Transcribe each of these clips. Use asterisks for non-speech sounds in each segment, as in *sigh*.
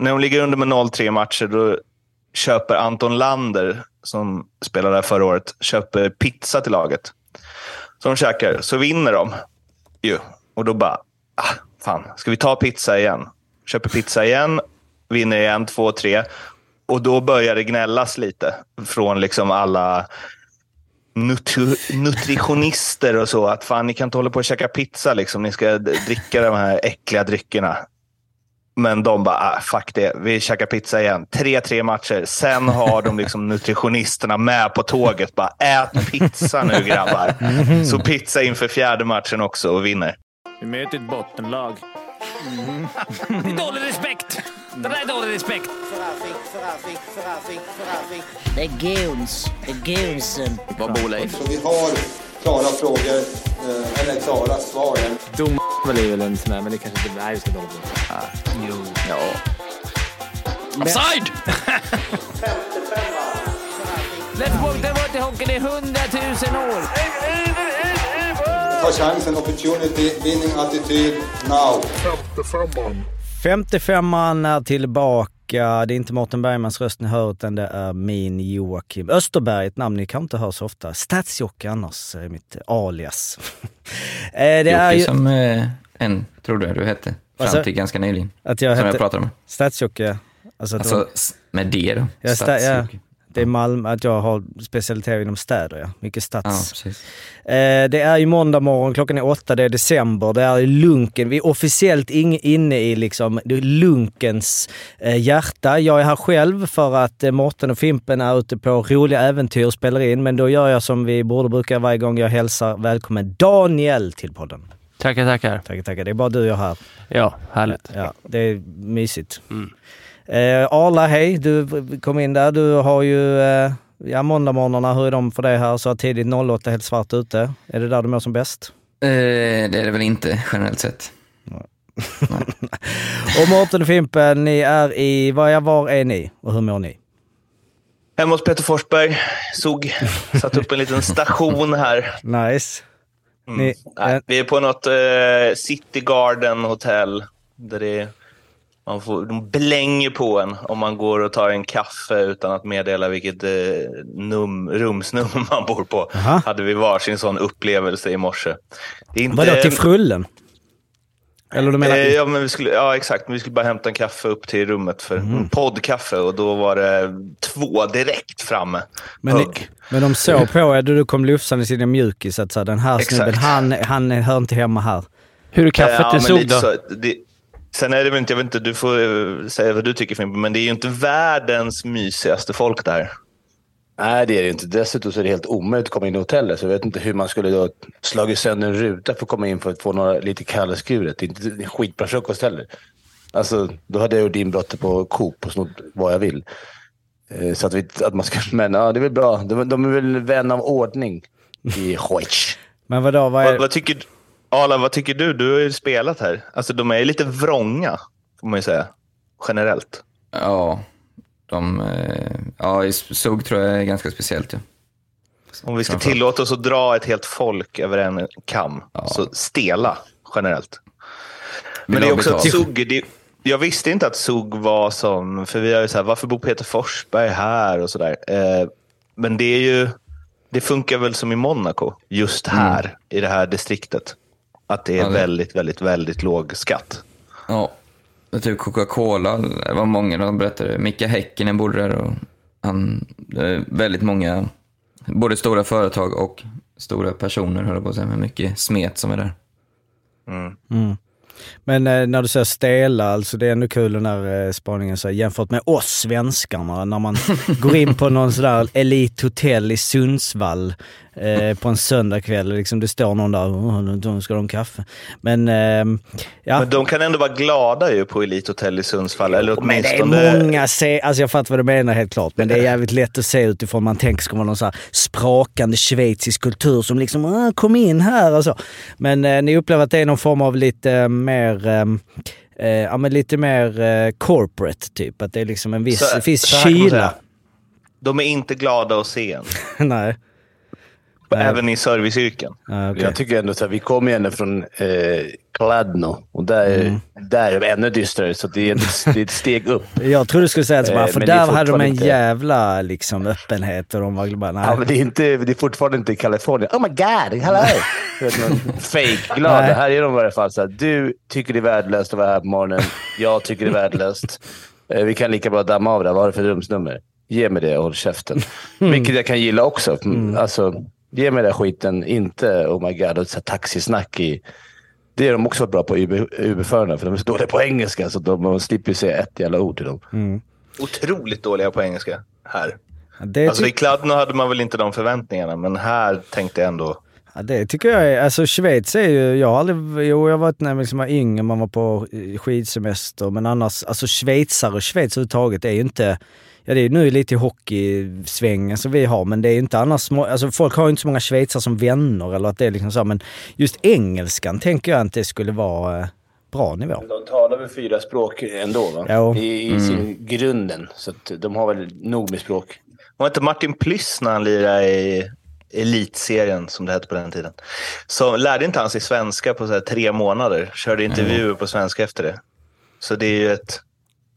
när de ligger under med 0-3 matcher, då köper Anton Lander, som spelade där förra året, köper pizza till laget. Så de käkar, så vinner de ju. Och då bara, ah, fan, ska vi ta pizza igen? Köper pizza igen, vinner igen, två, tre. Och då börjar det gnällas lite från liksom alla nutri nutritionister och så. Att fan, ni kan inte hålla på och käka pizza. Liksom. Ni ska dricka de här äckliga dryckerna. Men de bara, ah, fuck det, vi käkar pizza igen. Tre, tre matcher. Sen har de liksom nutritionisterna med på tåget. Bara, ät pizza nu grabbar. Så pizza inför fjärde matchen också och vinner. Vi möter ett bottenlag. Mm. det är dålig respekt. Det där är dålig respekt. Det är guns. Det är gunsen. Var bor Leif? Så vi har klara frågor, eh, eller klara svar. Dom är väl en sån där, men det kanske inte... Nej, vi ska dåligt. Ah, jo. Ja. Offside! Let's walk the water hockey i hundratusen år. Ta chansen, opportunity, winning attityd, now. 55an är tillbaka. Det är inte Mårten Bergmans röst ni hör utan det är min Joakim Österberg, ett namn ni kanske inte hör så ofta. Stadsjocke annars är mitt alias. *laughs* Eh, det Jocke är ju... som eh, en, tror du du hette, fram Alltså, till ganska nyligen. Att jag som hette jag pratade med. Stadsjocke. Alltså, Alltså med det då. Ja, sta- Stadsjocke. Det är Malmö, att jag har specialitet inom städer ja. Mycket Ja, stads. precis. Eh, det är ju måndag morgon, klockan är åtta, det är december, det är i lunken. Vi är officiellt in, inne i liksom lunkens eh, hjärta. Jag är här själv för att eh, Mårten och Fimpen är ute på roliga äventyr och spelar in, men då gör jag som vi borde brukar varje gång jag hälsar välkommen Daniel till podden. Tackar, tackar. Tackar, tackar. Det är bara du och jag här. Ja, härligt. Ja, det är mysigt. Eh, Arla, hej. Du kom in där. Du har ju eh, ja, måndagmorgnarna, hur är de för dig här så tidigt 08 helt svart ute? Är det där du mår som bäst? Eh, det är det väl inte generellt sett. *laughs* Och Mårten och Fimpen, ni är i, var, är- var är ni och hur mår ni? Hemma hos Peter Forsberg, såg, satt upp en liten station här. Nice. Mm. Ni, Nej, vi är på något eh, City Garden hotell. Där det är, man får, de blänger på en om man går och tar en kaffe utan att meddela vilket eh, num, rumsnummer *laughs* man bor på. Aha. Hade vi varsin sån upplevelse i morse. Inte, vadå, till frullen? Eller du menar... Eh, ja, men vi skulle, ja, exakt. Men vi skulle bara hämta en kaffe upp till rummet för Mm. en poddkaffe och då var det två direkt framme. Men, ni, Hugg. men de såg på er, du kom lufsande i sina mjukis att så här, den här Exakt. snubben, han, han hör inte hemma här. Hur är kaffet Ja, du såg lite då? så. Det, sen är det väl inte, jag vet inte, du får eh, säga vad du tycker Fimpen, men det är ju inte världens mysigaste folk där. Nej, det är det inte. Dessutom så är det helt omöjligt att komma in i hotellet. Så jag vet inte hur man skulle då slagit sönder en ruta för att komma in för att få några lite kallskuret. Det är inte en skitbra frukost heller. Alltså, då hade jag gjort inbrott på Coop och snott vad jag vill. Eh, Så att, vi, att man ska... *laughs* Men ja, det är väl bra. De, de är väl vän av ordning i Schweiz. Men vadå, vad Vad, är... vad tycker, Arla, vad tycker du? Du har ju spelat här. Alltså, de är lite vrånga, får man ju säga. Generellt. Ja, de, eh, ja, i SUG tror jag är ganska speciellt. Ja. Om vi ska tillåta oss att dra ett helt folk över en kam, Ja. så stela generellt. Men Vill det är också att. SUG, det, jag visste inte att SUG var som, för vi har ju så här, varför bor Peter Forsberg här och sådär. Eh, men det är ju, det funkar väl som i Monaco, just här i det här distriktet. Att det är Ja, väldigt, väldigt, väldigt låg skatt. Ja, typ Coca-Cola, det var många de berättade. Micke Häkkinen bodde där och han, det är väldigt många, både stora företag och stora personer höll på att säga, med mycket smet som är där. Men eh, när du säger stela, alltså det är ändå kul den där eh, spaningen så här, jämfört med oss svenskarna när man *laughs* går in på någon sådär elithotell i Sundsvall eh, på en söndagkväll. Liksom det står någon där och ska de kaffe. Men ehm, ja. Men de kan ändå vara glada ju på Elithotell i Sundsvall. Eller Men det åtminstone... är många, se alltså jag fattar vad du menar helt klart, men det är jävligt lätt att se utifrån man tänker ska vara någon så här sprakande schweizisk kultur som liksom ah, kom in här och så. Men eh, ni upplever att det är någon form av lite eh, mer eh, eh, ja, men lite mer eh, corporate typ. Att det är liksom en viss, Så- viss kyla. De är inte glada att se en. *laughs* Nej. Även i serviceyrken. Ja, okej. Jag tycker ändå så här, vi kommer ju ändå från eh, Kladno och där, Mm. där är det ännu dystrare. Så det är, ett, det är ett steg upp. *laughs* Jag trodde du skulle säga att Eh, bara, för det är där hade de en inte- jävla liksom, öppenhet och de var bara, nej. Ja, men det, är inte, det är fortfarande inte Kalifornien. Oh my god, hello! Fake-glada. Här är de i alla fall så här, du tycker det är värdelöst att vara här på morgonen. Jag tycker det är värdelöst. *laughs* Eh, Vi kan lika bra damma av det. Vad har du för rumsnummer? Ge mig det och håll käften. Vilket jag kan gilla också. Mm. Alltså, ge mig den skiten. Inte oh my god och så här taxisnack i... Det är de också bra på, Uber- Uber-förarna. För de är så dåliga på engelska så de, man slipper ju säga ett jävla ord till dem. Otroligt dåliga på engelska här. Det, Alltså, I Kladno hade man väl inte de förväntningarna, men här tänkte jag ändå... ja, det tycker jag är, alltså Schweiz är ju, jag har aldrig, jo jag varit när jag liksom var yngre, man var på eh, skidsemester, men annars, alltså schweizare och Schweiz överhuvudtaget är ju inte, ja det är nu lite i hockeysvängen som vi har, men det är ju inte annars, alltså folk har ju inte så många schweizare som vänner eller att det är liksom så, men just engelskan tänker jag inte skulle vara eh, bra nivå. De talar väl fyra språk ändå, va? Jo. I, i sin grunden. Så att de har väl nog med språk. Var inte Martin Plyss när han lirade i Elitserien, som det hette på den tiden, så lärde inte han sig svenska på så här tre månader. Körde intervjuer på svenska efter det. Så det är ju ett...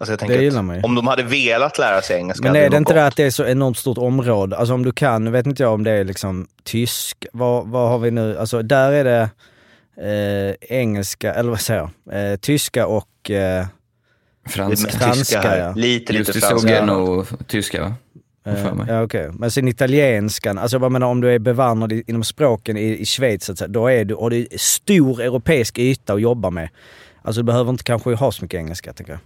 Alltså jag tänker Det gillar att man ju. Om de hade velat lära sig engelska Men är det inte det att det är så enormt stort område? Alltså om du kan, nu vet inte jag om det är liksom tysk, vad, vad har vi nu? Alltså där är det eh, engelska, eller vad säger jag? Eh, tyska och... Eh, Franska. Franska, tyska här. ja. Lite, Just lite det såg franska. jag nog tyska va? Har mig. ja, okej. Men sen italienskan, alltså jag menar om du är bevandrad i- inom språken i, i Schweiz, så att säga, då är du, och det är stor europeisk yta att jobba med. Alltså du behöver inte kanske ha så mycket engelska, tänker jag.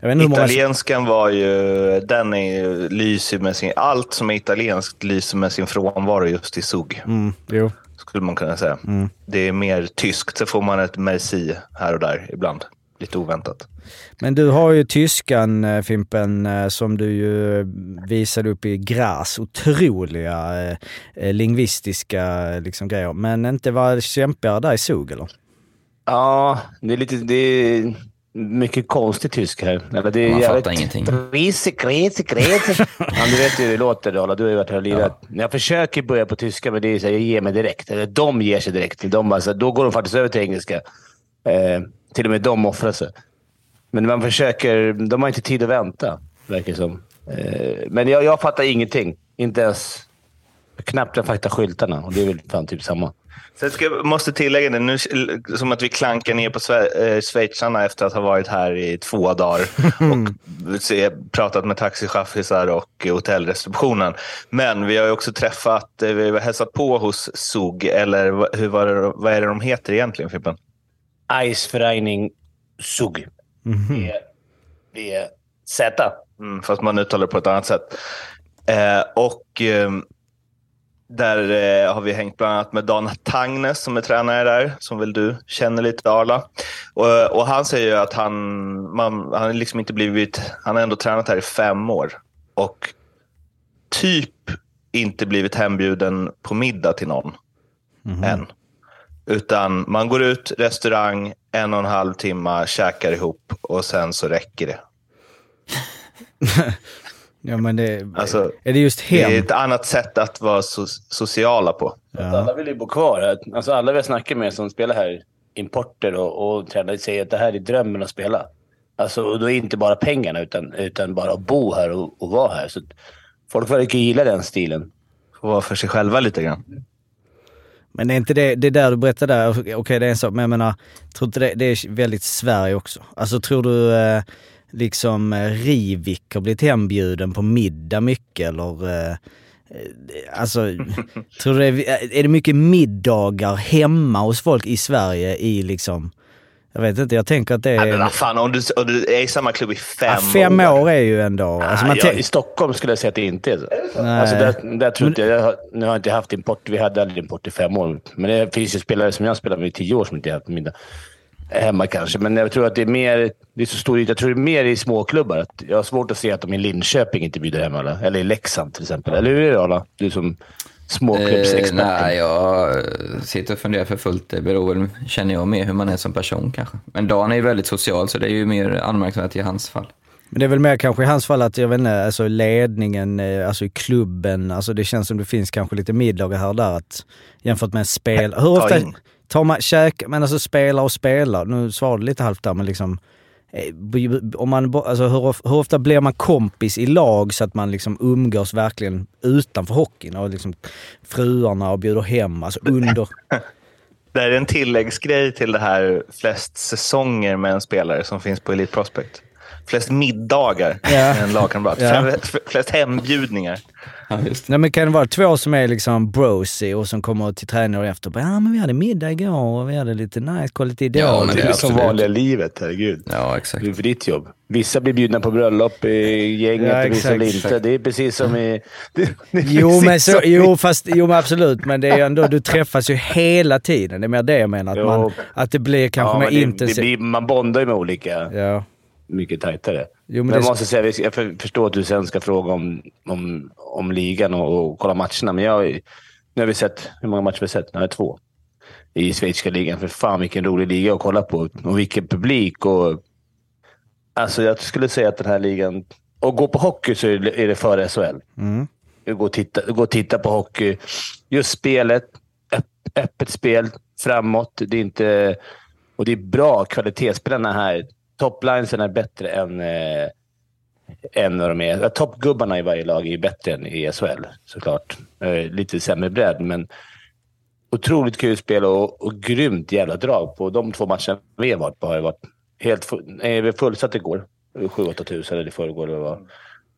Hur många... Italienskan var ju, den är lyser med sin, allt som är italienskt lyser med sin frånvaro just i SUG. Mm, jo. Skulle man kunna säga. Det är mer tyskt, så får man ett merci här och där ibland. Lite oväntat. Men du har ju tyskan eh, Fimpen, eh, som du ju visade upp i Gras. Otroliga eh, eh, lingvistiska liksom, grejer. Men inte var kämpigare där i SUG eller? Ja, det är lite... Det är mycket konstig tysk här. Eller det är Man fattar ingenting. Crazy, crazy, crazy. ja, du vet ju hur det låter, Dala. Du har ju varit här och lirat. Jag försöker börja på tyska, men det är så här, jag ger mig direkt. Eller de ger sig direkt. De, alltså, då går de faktiskt över till engelska. Eh, till och med de offrar sig. Men man försöker... De har inte tid att vänta, verkar det som. Eh, men jag, jag fattar ingenting. Inte ens... Knappt jag fattar skyltarna. Och det är väl fan typ samma. Sen ska, jag måste tillägga det, nu, som att vi klankar ner på Sve- eh, schweizarna efter att ha varit här i två dagar *laughs* och se, pratat med taxichaffisar och hotellreceptionen. Men vi har ju också träffat, eh, vi har hälsat på hos SUG, eller hur var det, vad är det de heter egentligen, Fimpen? Eisvereinigung SUG. Det är- Det är Z. Mm, fast man uttalar det på ett annat sätt. Eh, och eh, där eh, har vi hängt bland annat med Dan Tangnes som är tränare där, som väl du känner lite Arla. Och, och han säger ju att han, man, han liksom inte blivit, han har ändå tränat här i fem år och typ inte blivit hembjuden på middag till någon än. Utan man går ut, restaurang, en och en halv timme, käkar ihop och sen så räcker det. *laughs* Ja men det... Alltså, är det just Det är hem? ett annat sätt att vara so sociala på. Att Alla vill ju bo kvar. Alltså alla vi har snackat med som spelar här, importer och, och tränare, säger att det här är drömmen att spela. Alltså, och då är det inte bara pengarna, utan, utan bara att bo här och, och vara här. Så folk verkar gilla den stilen. Få vara för sig själva lite grann. Men det är inte det, det där du berättar där, okej det är en sak, men jag menar, tror inte det, det är väldigt Sverige också? Alltså tror du eh, liksom eh, Rivik har blivit hembjuden på middag mycket eller? Eh, eh, alltså, *laughs* tror du det är, är det mycket middagar hemma hos folk i Sverige i liksom, jag vet inte, jag tänker att det Nej, är... men vad fan, om du, om du är i samma klubb i fem, ja, fem år är ju ändå... Alltså man ja, tänk- I Stockholm skulle jag säga att det inte är så. Nej. Alltså där, där tror inte jag, jag nu har jag inte haft import. Vi hade aldrig import i fem år. Men det finns ju spelare som jag spelar med i tio år som inte har haft middag. Hemma kanske, men jag tror att det är mer... Det är så stor. Jag tror det är mer i småklubbar. Att jag har svårt att se att de i Linköping inte bjuder hem alla. Eller i Leksand till exempel. Eller hur är det Arla? Du som småklubbsexperten. Eh, nej, jag sitter och funderar för fullt. Det beror väl, känner jag, mer hur man är som person kanske. Men Dan är ju väldigt social, så det är ju mer anmärkningsvärt i hans fall. Men det är väl mer kanske i hans fall att, jag vet inte, alltså ledningen, eh, alltså i klubben, alltså det känns som det finns kanske lite middagar här och där att, jämfört med spel. Hur Ta ofta tar man, käk, men alltså spela och spela, nu svarade du lite halvt där men liksom, eh, om man, alltså hur, hur ofta blir man kompis i lag så att man liksom umgås verkligen utanför hockeyn och liksom fruarna och bjuder hem, alltså under... *laughs* Det här är en tilläggsgrej till det här flest säsonger med en spelare som finns på Elite Prospect. Flest middagar Ja. en lagkamrat. Ja. Flest- hembjudningar. Ja. Nej men kan det vara två som är liksom brosy och som kommer till träningen efter och bara, ja men vi hade middag igår och vi hade lite nice quality då. Ja, men det det är som absolut. vanliga livet, herregud. Ja, exakt. Det är för ditt jobb. Vissa blir bjudna på bröllop i gänget Ja, och vissa exakt. inte. Det är precis som i... *laughs* Det, det Jo precis men, så, jo, fast, jo men absolut, men det är ändå, du träffas ju hela tiden. Det är mer det jag menar. Att, Jo. man, att det blir kanske Ja, mer intensivt. blir, man bondar ju med olika, Ja. Mycket tajtare. Jo, men men jag måste säga, jag för- förstår att du sen ska fråga om, om, om ligan och, och kolla matcherna, men jag, nu har vi sett, hur många matcher har vi sett? Nej, två. I schweiziska ligan. För fan vilken rolig liga att kolla på. Och vilken publik. Och, alltså jag skulle säga att den här ligan... Och gå på hockey så är det, är det före SHL. Mm. Gå och, titta, gå och titta på hockey. Just spelet. Öpp, öppet spel framåt. Det är inte... Och det är bra kvalitetsspelarna här. Toplinesen är bättre än, eh, än vad de är. Toppgubbarna i varje lag är bättre än i SHL såklart. Eh, lite sämre bredd, men otroligt kul spel och, och grymt jävla drag på de två matcherna vi har varit på. Har det varit helt full, fullsatt igår. 7-8 tusen eller i förrgår. eller vad.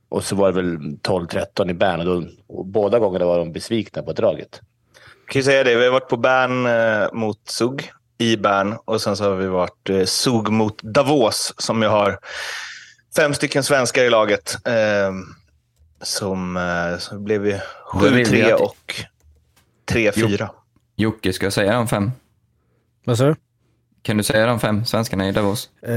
Och så var det väl 12-13 i Bern och, då, och båda gångerna var de besvikna på draget. Jag kan ju säga det, vi har varit på Bern eh, mot Zug i Bern och sen så har vi varit eh, Zug mot Davos som ju har fem stycken svenskar i laget. Eh, som eh, så blev vi 7-3 att- och 3-4. Jocke, ska jag säga de fem? Vad sa du? Kan du säga de fem svenskarna i Davos? Eh,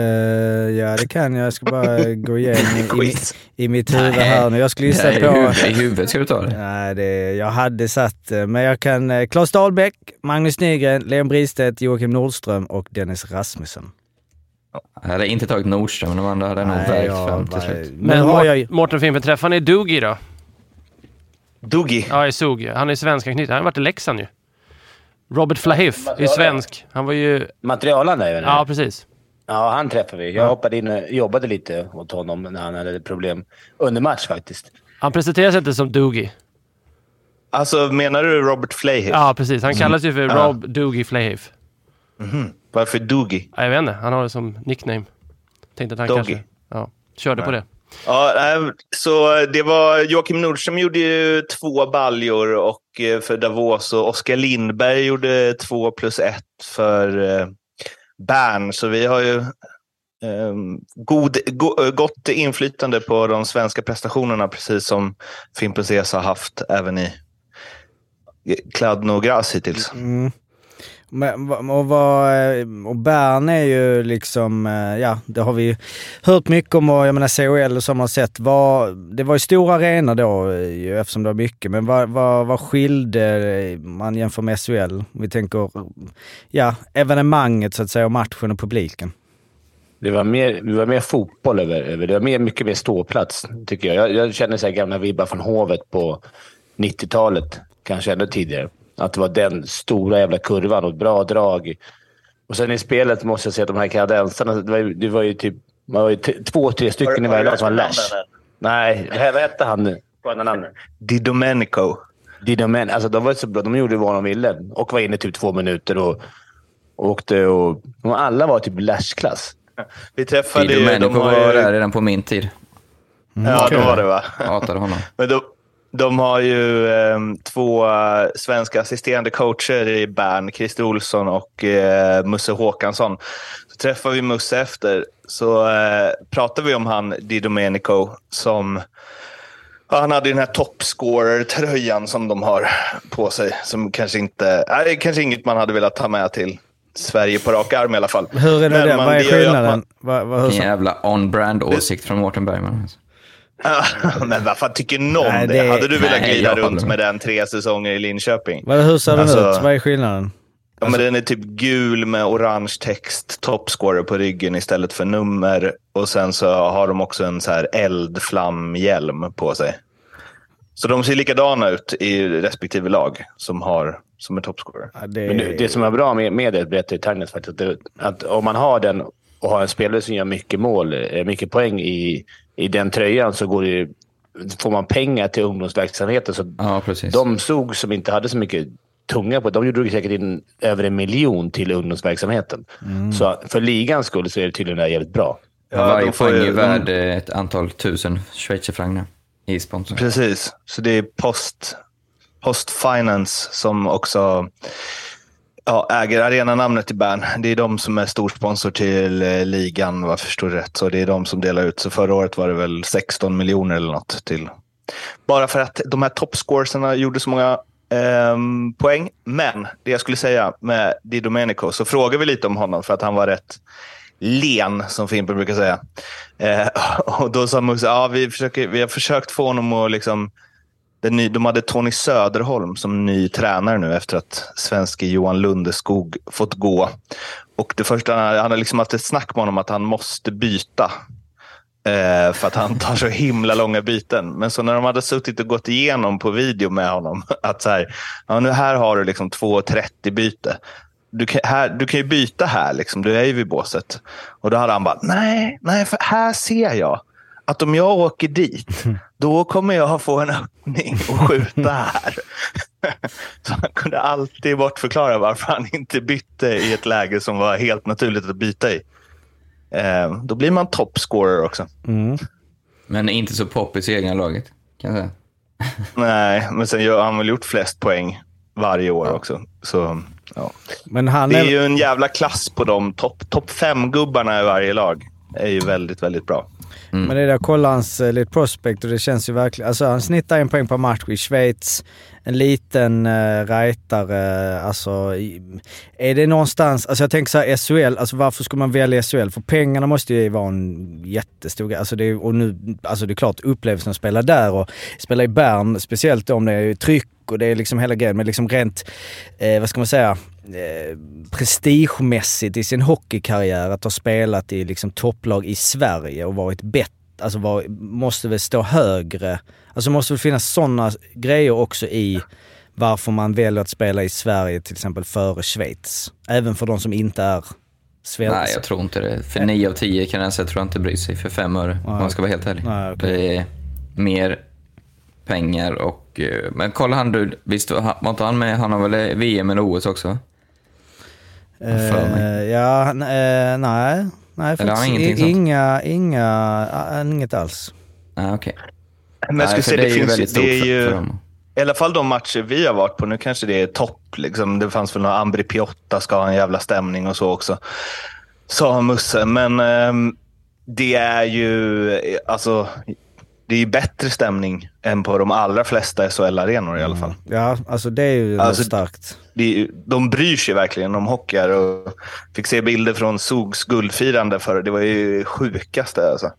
ja det kan jag. Jag ska bara *laughs* gå igenom i, i, mitt huvud här nu. Jag skulle gissa på... huvudet, I huvudet ska du ta det. Nej, det, jag hade satt, eh, men jag kan... eh, Claes Dahlbäck, Magnus Nygren, Leon Bristedt, Joakim Nordström och Dennis Rasmussen. Jag hade inte tagit Nordström, men de andra hade nog Nej, vägt jag fram till slut. Men Men har jag. Mårten Fimpen, träffade ni Doogie då? Doogie. Ja, i Zug. Han är svenska knytt. Han har varit i Leksand ju. Robert Flahiff är ju svensk. Han var ju... Materialen där, Ja, precis. Ja, han träffade vi. Jag hoppade in och jobbade lite åt honom när han hade problem under match faktiskt. Han presenterar sig inte som Doogie. Alltså menar du Robert Flahiff? Ja, precis. Han kallas ju för Ja. Rob Doogie Flahiff. Varför Doogie? Ja, jag vet inte. Han har det som nickname. Tänkte att han Doggy. kanske... Ja, körde på det. Ja, eh, så det var Joakim Nordström gjorde ju två baljor och eh, för Davos och Oskar Lindberg gjorde två plus ett för eh, Bern. Så vi har ju ehm, god, gott inflytande på de svenska prestationerna, precis som Fimpen Ses har haft även i Kladno och Graz hittills. Mm. Men, och, vad, eh, och Bern är ju liksom, eh, ja det har vi ju hört mycket om och jag menar CHL som man sett. Var, det var ju stor arena då eh, eftersom det var mycket, men vad, vad, vad skilde man jämför med SHL? Vi tänker, ja evenemanget så att säga och matchen och publiken. Det var mer, det var mer fotboll över, över det. var mer, mycket mer ståplats, tycker jag. Jag, jag känner så här gamla vibbar från Hovet på 90-talet, kanske ännu tidigare. Att det var den stora jävla kurvan och bra drag. Och sen i spelet måste jag säga att de här kanadensarna, det var ju, det var ju typ man var ju två, tre stycken i varje lag som var lash. Nej, vad hette han nu? Hette han? Di Domenico. Alltså de var så bra. De gjorde vad de ville och var inne typ två minuter och, och åkte. Och, och alla var typ lashklass. Vi träffade Di ju... Domenico de var ju- där redan på min tid. Ja, då var det va? Hatade honom. Men de, de har ju eh, två svenska assisterande coacher i Bern, Christer Olsson och eh, Musse Håkansson. Så träffar vi Musse efter så eh, pratar vi om han Di Domenico som ja, han hade den här topscorer-tröjan som de har på sig. Som kanske inte, nej, kanske inget man hade velat ta med till Sverige på rak arm i alla fall. Hur är det, Men där? man- Vad är det skillnaden? man- hur, Vilken jävla on-brand åsikt från Mårten Bergman. Alltså. *laughs* men vad fan tycker någon Nej, det? det- Hade du velat Nej, glida runt med med. den tre säsonger i Linköping? vad, hur ser den Alltså- ut? Vad är skillnaden? Ja, men den är typ gul med orange text, topscorer på ryggen istället för nummer. Och sen så har de också en så här eldflamhjälm på sig. Så de ser likadana ut i respektive lag som, har, som är topscorer. Ja, det, Men det, det som är bra med, med det, berättar Tagnes faktiskt, att, det, att om man har den och har en spelare som gör mycket mål, eh, mycket poäng i, i den tröjan så går det, ju- får man pengar till ungdomsverksamheten. Så Ja, precis. de såg som inte hade så mycket tunga på de drog säkert in över en miljon till ungdomsverksamheten. Så för ligans skull så är det tydligen jävligt bra. Ja, Varje de poäng är de- värd eh, ett antal tusen schweizerfranc i sponsor. Precis, så det är Post, Post Finance som också ja, äger arenanamnet i Bern. Det är de som är storsponsor till eh, ligan, vad jag förstår rätt. Så det är de som delar ut. Så förra året var det väl 16 miljoner eller något till. Bara för att de här toppscoresarna gjorde så många ehm, poäng. Men det jag skulle säga med Di Domenico, så frågade vi lite om honom för att han var rätt len, som Fimpen brukar säga. Eh, *laughs* och då sa Musse, ja, vi, försöker, vi har försökt få honom att liksom ny, de hade Tony Söderholm som ny tränare nu efter att svenske Johan Lundeskog fått gå. Och det första, han har liksom haft ett snack med honom att han måste byta. Eh, för att han tar så himla långa byten. Men så när de hade suttit och gått igenom på video med honom. *laughs* Att så här, ja, nu här har du liksom 2.30 byte. Du kan, här, du kan ju byta här, liksom. du är ju vid båset. Och då hade han bara, nej, nej, för här ser jag att om jag åker dit, *laughs* mm då kommer jag få en öppning och skjuta här. Så han kunde alltid bortförklara varför han inte bytte i ett läge som var helt naturligt att byta i. Eh, då blir man topscorer också. Men inte så poppis i egna laget, kan jag säga. Nej, men sen har han väl gjort flest poäng varje år också. Så, ja. Men han Det är, är ju en jävla klass på de topp top fem-gubbarna i varje lag. är ju väldigt, väldigt bra. Mm. Men det är där, kolla hans eh, uh, lite prospect och det känns ju verkligen... Alltså han snittar en poäng per match i Schweiz. En liten uh, rightare, alltså... i- Är det någonstans... Alltså jag tänker så här, SHL, alltså varför ska man välja SHL? För pengarna måste ju vara en jättestor grej. Alltså det är, och nu, alltså det är klart upplevelsen att spela där och spela i Bern, speciellt om det är tryck och det är liksom hela grejen. Men liksom rent, eh, vad ska man säga, eh, prestigemässigt i sin hockeykarriär att ha spelat i liksom topplag i Sverige och varit bättre, alltså var, måste väl stå högre. Alltså måste väl finnas sådana grejer också i varför man väljer att spela i Sverige till exempel före Schweiz. Även för de som inte är svenskar. Nej, jag tror inte det. För nio av tio kan jag säga tror jag inte bryr sig för fem öre, om man ska vara helt ärlig. Nej, okej. Det är mer pengar och... eh, Men kolla han du, visst var inte han med? Han har väl VM eller OS också? Eh, ja, eh, nej. Nej, Eller har faktiskt ingenting inga, inga, äh, inget alls. Nej, okej. Men jag Nej, skulle säga, det det, är ju finns, väldigt stort det är ju. I alla fall de matcher vi har varit på. Nu kanske det är topp. Liksom. Det fanns väl någon Ambri Piotta ska ha en jävla stämning och så också. Sa Musse. Men ehm, det är ju eh, alltså, det är ju bättre stämning än på de allra flesta SHL-arenor i alla fall. Ja, alltså det är ju Alltså- starkt. Det de bryr sig verkligen om hockey här och fick se bilder från Sogs guldfirande för Det var ju sjukaste. Alltså.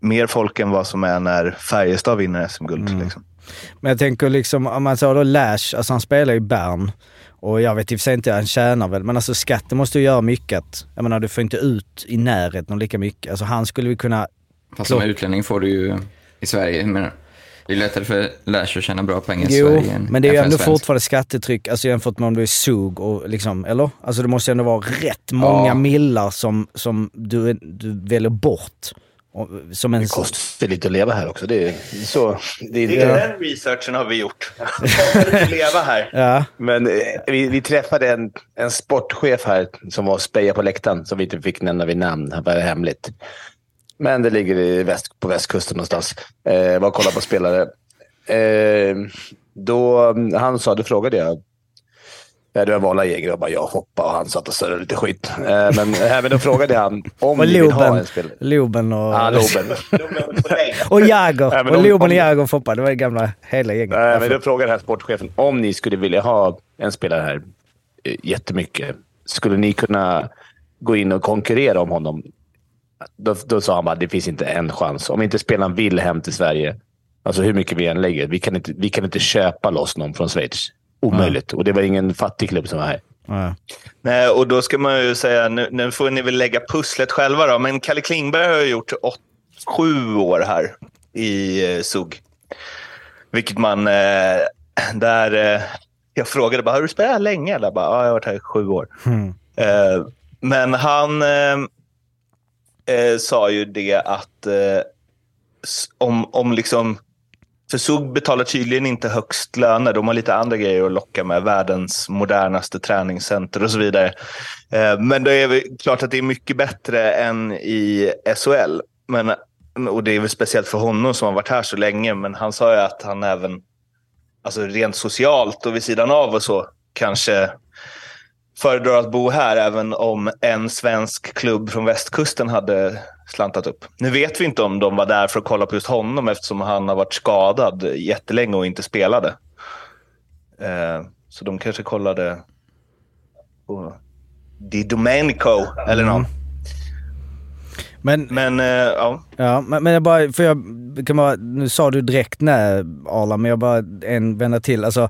Mer folk än vad som är när Färjestad vinner SM-guld. Liksom. Men jag tänker liksom, om man sa då Lash, alltså han spelar i Bern. Och jag vet i och för sig inte, han tjänar väl, men alltså skatten måste ju göra mycket. Att, jag menar, du får inte ut i närheten lika mycket. Alltså han skulle vi kunna... Fast som Klock- utlänning får du ju i Sverige, men det är lättare för Lash att tjäna bra pengar i Jo, Sverige än men det är ju ändå svensk. fortfarande skattetryck, alltså jämfört med om du är sug och liksom, eller? Alltså det måste ju ändå vara rätt många Ja. millar som, som du, du väljer bort. Och- Som en... Det kostar lite att leva här också. Det är så. Det Det är, är den researchen har vi gjort. *laughs* Du leva här? Ja, Men eh, vi, vi träffade en, en sportchef här som var och spejade på läktaren som vi inte fick nämna vid namn. Det var hemligt. Men det ligger i väst, på västkusten någonstans. Eh, var och kollade på spelare. Eh, då, han sa, då frågade jag. Ja, det var Vala Jäger och bara jag hoppade och han satt och surrade lite skit. Eh, men även då frågade han om och ni vill ha en spelare. Loben och... Ja, Loben. *laughs* och Jagger. Ja, men och Loben och Jagger och Foppa. Det var det gamla hela gänget. Nej, men då frågade här sportchefen om ni skulle vilja ha en spelare här eh, jättemycket. Skulle ni kunna gå in och konkurrera om honom? Då, då sa han bara det finns inte en chans. Om inte spelaren vill hem till Sverige, alltså hur mycket vi än lägger, vi kan inte, vi kan inte köpa loss någon från Schweiz. Omöjligt. Och det var ingen fattig klubb som var här. Ja. Nej, och då ska man ju säga, nu, nu får ni väl lägga pusslet själva då, men Kalle Klingberg har ju gjort åt, sju år här i eh, SUG. Vilket man, eh, där, eh, jag frågade bara, har du spelat här länge? Eller bara, ja, jag har varit här i sju år. Mm. Eh, men han eh, sa ju det att eh, om, om liksom... För SOG betalar tydligen inte högst löner. De har lite andra grejer att locka med. Världens modernaste träningscenter och så vidare. Eh, men det är väl klart att det är mycket bättre än i SHL. Men, och det är väl speciellt för honom som har varit här så länge. Men han sa ju att han även alltså rent socialt och vid sidan av och så kanske föredrar att bo här även om en svensk klubb från västkusten hade slantat upp. Nu vet vi inte om de var där för att kolla på just honom eftersom han har varit skadad jättelänge och inte spelade. Eh, så de kanske kollade på Di Domenico eller någon. Men, Men eh, ja, ja, men, men jag bara, för jag kan bara, nu sa du direkt nej Arla, men jag bara en vända till. Alltså,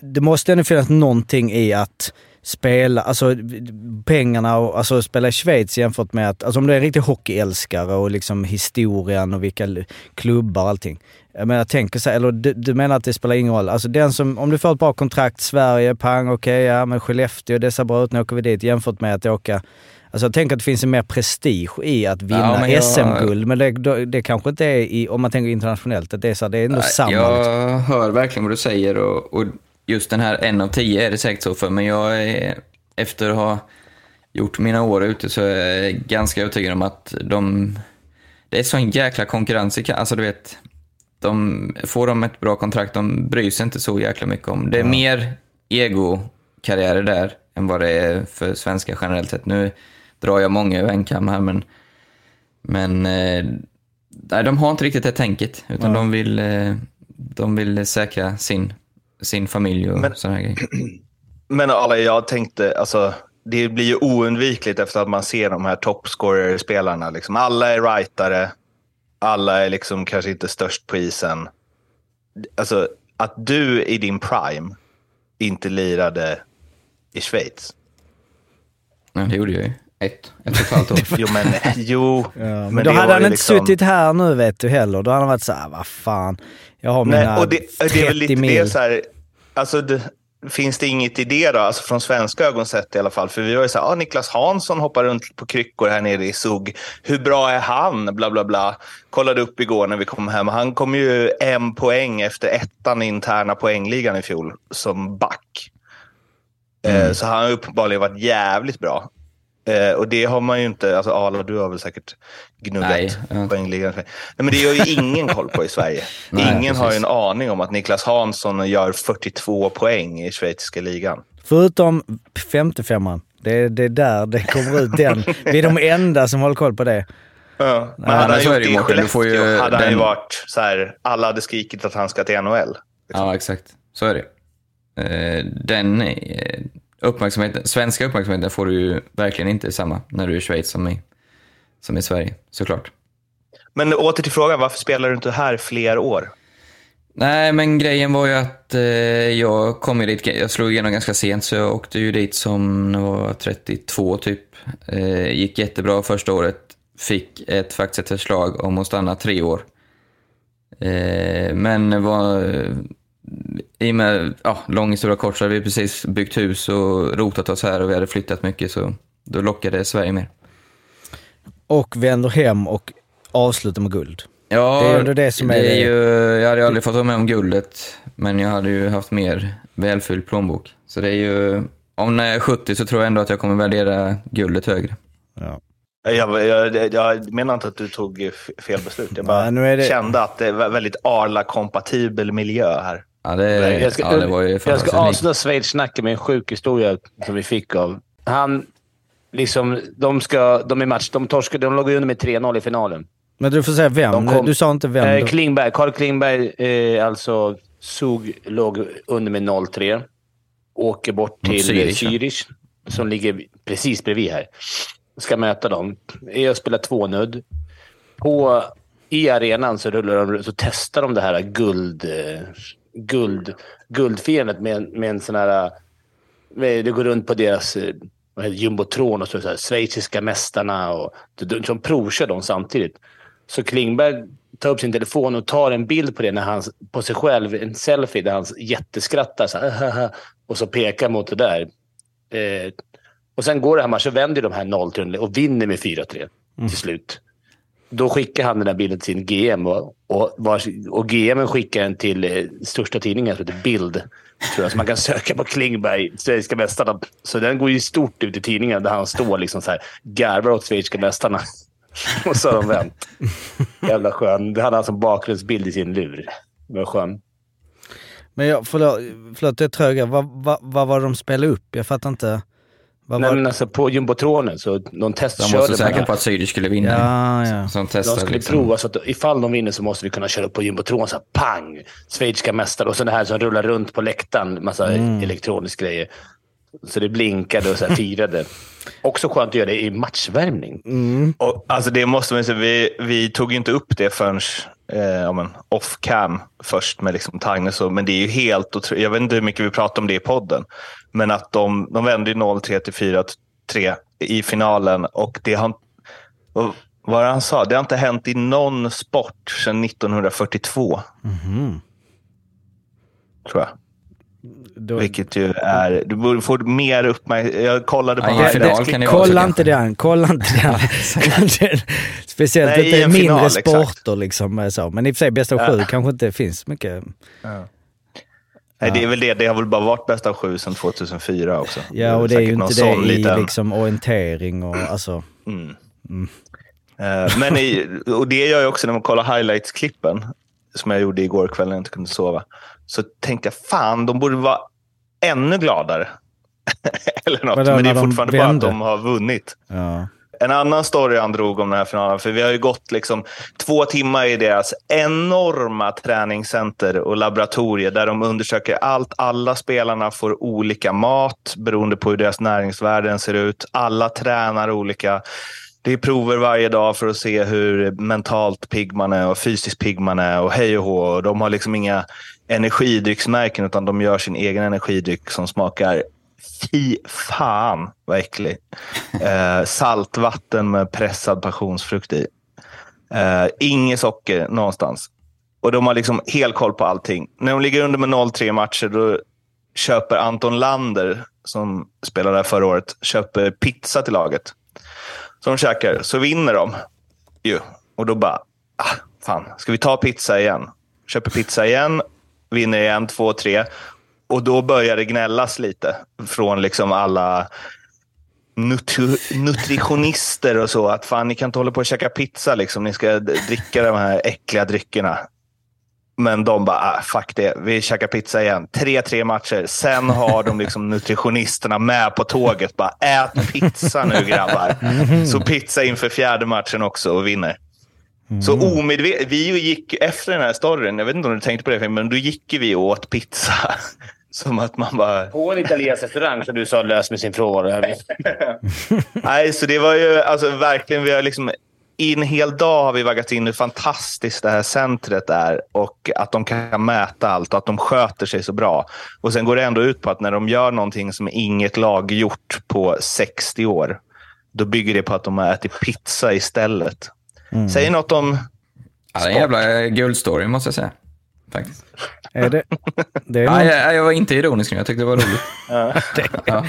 det måste ändå finnas någonting i att spela, alltså pengarna och alltså spela i Schweiz jämfört med att, alltså om du är en riktig hockeyälskare och liksom historien och vilka klubbar och allting. Jag menar, jag tänker så här, eller du, du menar att det spelar ingen roll. Alltså den som, om du får ett bra kontrakt, Sverige, pang, okej, ja men Skellefteå, det ser bra ut, nu åker vi dit jämfört med att åka Alltså jag tänker att det finns en mer prestige i att vinna jag- SM-guld, men det, det kanske inte är i, om man tänker internationellt, att det är, så, här, det är ändå Nej, samma. Jag liksom. hör verkligen vad du säger och, och just den här en av tio är det säkert så för, men jag är, efter att ha gjort mina år ute så är jag ganska övertygad om att de, det är sån jäkla konkurrens i, alltså du vet, de, får de ett bra kontrakt, de bryr sig inte så jäkla mycket om. Det är mer ego-karriärer där än vad det är för svenskar generellt sett. Nu drar jag många över en kam här, men, men eh, nej, de har inte riktigt det tänket, utan de, vill, eh, de vill säkra sin, sin familj och Men- sådana grejer. *clears throat* Men alla, jag tänkte, alltså, det blir ju oundvikligt efter att man ser de här toppscorer-spelarna. Liksom. Alla är rightare, alla är liksom kanske inte störst på isen. Alltså, att du i din prime inte lirade i Schweiz. Ja, det gjorde jag ju. Ett, ett och ett halvt år. *laughs* Jo, men, jo, Ja, men, men då hade han inte liksom- suttit här nu vet du heller. Då hade han varit såhär, vad fan. Jag har mina Nej, och det, det är 30 väl lite mil. det så här, alltså det, finns det inget i det då, alltså från svenska ögon sett i alla fall? För vi var ju så här, ah, Niklas Hansson hoppar runt på kryckor här nere i SUG. Hur bra är han? Bla, bla, bla. Kollade upp igår när vi kom hem. Han kom ju en poäng efter ettan i interna poängligan i fjol som back. Eh, Så han har uppenbarligen varit jävligt bra. Eh, och det har man ju inte, alltså Arla, du har väl säkert gnuggat Nej, poängligan. Nej, men det har ju ingen koll på i Sverige. *laughs* Nej, ingen har ju precis. en aning om att Niklas Hansson gör 42 poäng i schweiziska ligan. Förutom 55an. Det, det är där det kommer ut den. Vi är de enda som håller koll på det. Ja. Men hade han så är gjort det i får ju Skellefteå hade han ju den- varit så här, alla hade skrikit att han ska till NHL. Ja, exakt. Så är det. Eh, Den eh, uppmärksamheten, svenska uppmärksamheten får du ju verkligen inte samma när du är i Schweiz som i, som i Sverige, såklart. Men åter till frågan, varför spelar du inte här fler år? Nej, men grejen var ju att eh, jag kom ju dit, jag slog igenom ganska sent så jag åkte ju dit som när jag var 32 typ. Eh, gick jättebra första året, fick ett, faktiskt ett förslag om att stanna tre år. Eh, men var, i och med, ja, lång historia kort så hade vi precis byggt hus och rotat oss här och vi hade flyttat mycket så då lockade Sverige mer. Och vänder hem och avslutar med guld. Ja, Det är ju det som är det är ju, jag hade ju aldrig fått vara med om guldet, men jag hade ju haft mer välfylld plånbok. Så det är ju, om när jag är 70 så tror jag ändå att jag kommer värdera guldet högre. Jag, jag, jag menar inte att du tog fel beslut. Jag bara Nej, nu är det- kände att det var väldigt Arla-kompatibel miljö här. Ja, det, Jag ska, ja, det var ju jag ska avsluta Schweiz-snacket med en sjuk historia som vi fick av... Han, liksom, de, ska, de är match. De, torskade, de låg under med 3-0 i finalen. Men du får säga vem. Kom- Du sa inte vem. Eh, Klingberg, Carl Klingberg, eh, alltså Zug, låg under med 0-3. Åker bort till Zürich, ja. Som ligger precis bredvid här. Ska möta dem. Är och spelar tvånudd. På, I arenan så, rullar de, så testar de det här guld, eh, guld, guldfirandet med, med en sån här Med, det går runt på deras eh, vad heter jumbotron och så, så här, schweiziska mästarna och de, de, som provkör dem samtidigt. Så Klingberg tar upp sin telefon och tar en bild på det när han, på sig själv, en selfie där han jätteskrattar så här, ah, ah, ah", och så pekar mot det där. Eh, och sen går det här matchen, vänder de här 0-3 och vinner med 4-3 till slut. Då skickar han den där bilden till sin GM och, och, vars, och GM skickar den till eh, största tidningen som heter Bild. Tror jag, så man kan *laughs* söka på Klingberg, svenska mästarna. Så den går ju stort ut i tidningen där han står liksom så här, garvar åt svenska mästarna. *laughs* och så har de vänt. Jävla skön. Det hade han som alltså bakgrundsbild i sin lur. Det var skön. Men jag, förlåt, förlåt jag tröga. Vad, va, vad var det de spelade upp? Jag fattar inte. Vad Nej, men alltså på jumbotronen så de De var så testkörde säkra på att Zürich skulle vinna. Ja, ja. Som De testade skulle liksom. prova så att ifall de vinner så måste vi kunna köra upp på jumbotron. Så här, pang! Schweiziska mästare. Och så det här som rullar runt på läktaren. Massa Mm. elektronisk grejer. Så det blinkade och så här firade. *laughs* Också skönt att göra det i matchvärmning. Mm. Och, alltså det måste man säga, vi, vi tog ju inte upp det förrän eh, ja, men off cam först med liksom Tagne. Så, men det är ju helt otroligt. Jag vet inte hur mycket vi pratar om det i podden. Men att de, de vände ju 0-3 till 4-3 i finalen. Och det har, och vad det han sa? Det har inte hänt i någon sport sedan 1942. Tror jag. Då, Vilket ju är... Du borde få mer uppmärksamhet. Jag kollade på Ja, i en highlights- final kan det så kolla inte kolla inte den. *laughs* Speciellt Nej, i inte en mindre final, exakt. sporter liksom. Så. Men i och för sig bästa av sju kanske inte finns mycket. Nej, det är väl det. Det har väl bara varit bäst av sju sedan 2004 också. Ja, och det är ju säkert någon inte det i liten- liksom orientering och alltså. Eh, Men i, och det gör jag också när man kollar highlights-klippen, som jag gjorde igår kväll när jag inte kunde sova. Så tänkte jag, fan, de borde vara ännu gladare. *laughs* Eller något. Vadå, Men det är när de fortfarande bara att de har vunnit. Ja. En annan story han drog om den här finalen, för vi har ju gått liksom två timmar i deras enorma träningscenter och laboratorier där de undersöker allt. Alla spelarna får olika mat beroende på hur deras näringsvärden ser ut. Alla tränar olika. Det är prover varje dag för att se hur mentalt pigg man är och fysiskt pigg man är och hej och hå. De har liksom inga energidrycksmärken utan de gör sin egen energidryck som smakar Fy fan vad äcklig. Eh, saltvatten med pressad passionsfrukt i. Eh, inget socker någonstans. Och de har liksom helt koll på allting. När de ligger under med 0-3 matcher då köper Anton Lander, som spelade där förra året, köper pizza till laget. Så de käkar, så vinner de ju. Och då bara, ah, fan, ska vi ta pizza igen? Köper pizza igen, vinner igen, två, tre. Och då börjar det gnällas lite från liksom alla nutri- nutritionister och så. Att fan, ni kan inte hålla på och käka pizza. Liksom. Ni ska dricka de här äckliga dryckerna. Men de bara, ah, fuck det, vi käkar pizza igen. Tre, tre matcher. Sen har de liksom *laughs* nutritionisterna med på tåget. Bara, ät pizza nu grabbar. Så pizza inför fjärde matchen också och vinner. Så omedvetet, vi gick efter den här storyn, jag vet inte om du tänkte på det, men då gick vi och åt pizza. Som att man bara... På en italiensk restaurang som du sa lös med sin frånvaro. *laughs* Nej, så det var ju alltså, verkligen, vi har liksom, i en hel dag har vi vaggat in hur fantastiskt det här centret är och att de kan mäta allt och att de sköter sig så bra. Och sen går det ändå ut på att när de gör någonting som inget lag gjort på 60 år, då bygger det på att de har ätit pizza istället. Säg något om... Ja, det är en jävla guldstory måste jag säga. Faktiskt. Är det, det är, *laughs* Ja, någon, jag, jag var inte ironisk nu, jag tyckte det var roligt. Ja.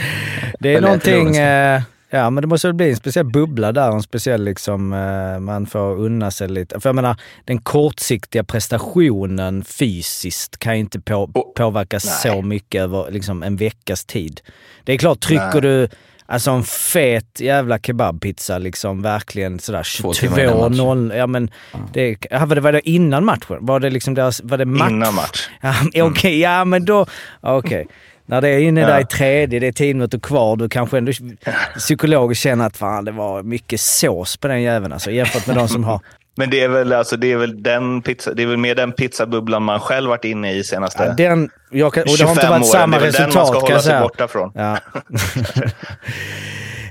*laughs* det är någonting... Eh, ja, men det måste väl bli en speciell bubbla där. En speciell liksom, eh, man får unna sig lite. För jag menar, den kortsiktiga prestationen fysiskt kan ju inte på, påverka så mycket över liksom, en veckas tid. Det är klart, trycker du Alltså en fet jävla kebabpizza liksom verkligen sådär Två timmar innan 22-0. Ja men det, ja, var det, var det innan matchen? Var det liksom deras, var det match? Innan match. *laughs* Ja, Okej, ja men då, okej. När det är inne där i tredje, det är tio minuter kvar, du kanske ändå psykologiskt känner att fan det var mycket sås på den jäveln alltså jämfört med de som har... Men det är väl, alltså, det är väl, den pizza, det är väl mer den pizzabubblan man själv varit inne i senaste Ja, den, jag kan, och det har inte 25 varit åren. samma det är väl den man resultat ska hålla sig säga. borta från. Ja. *laughs*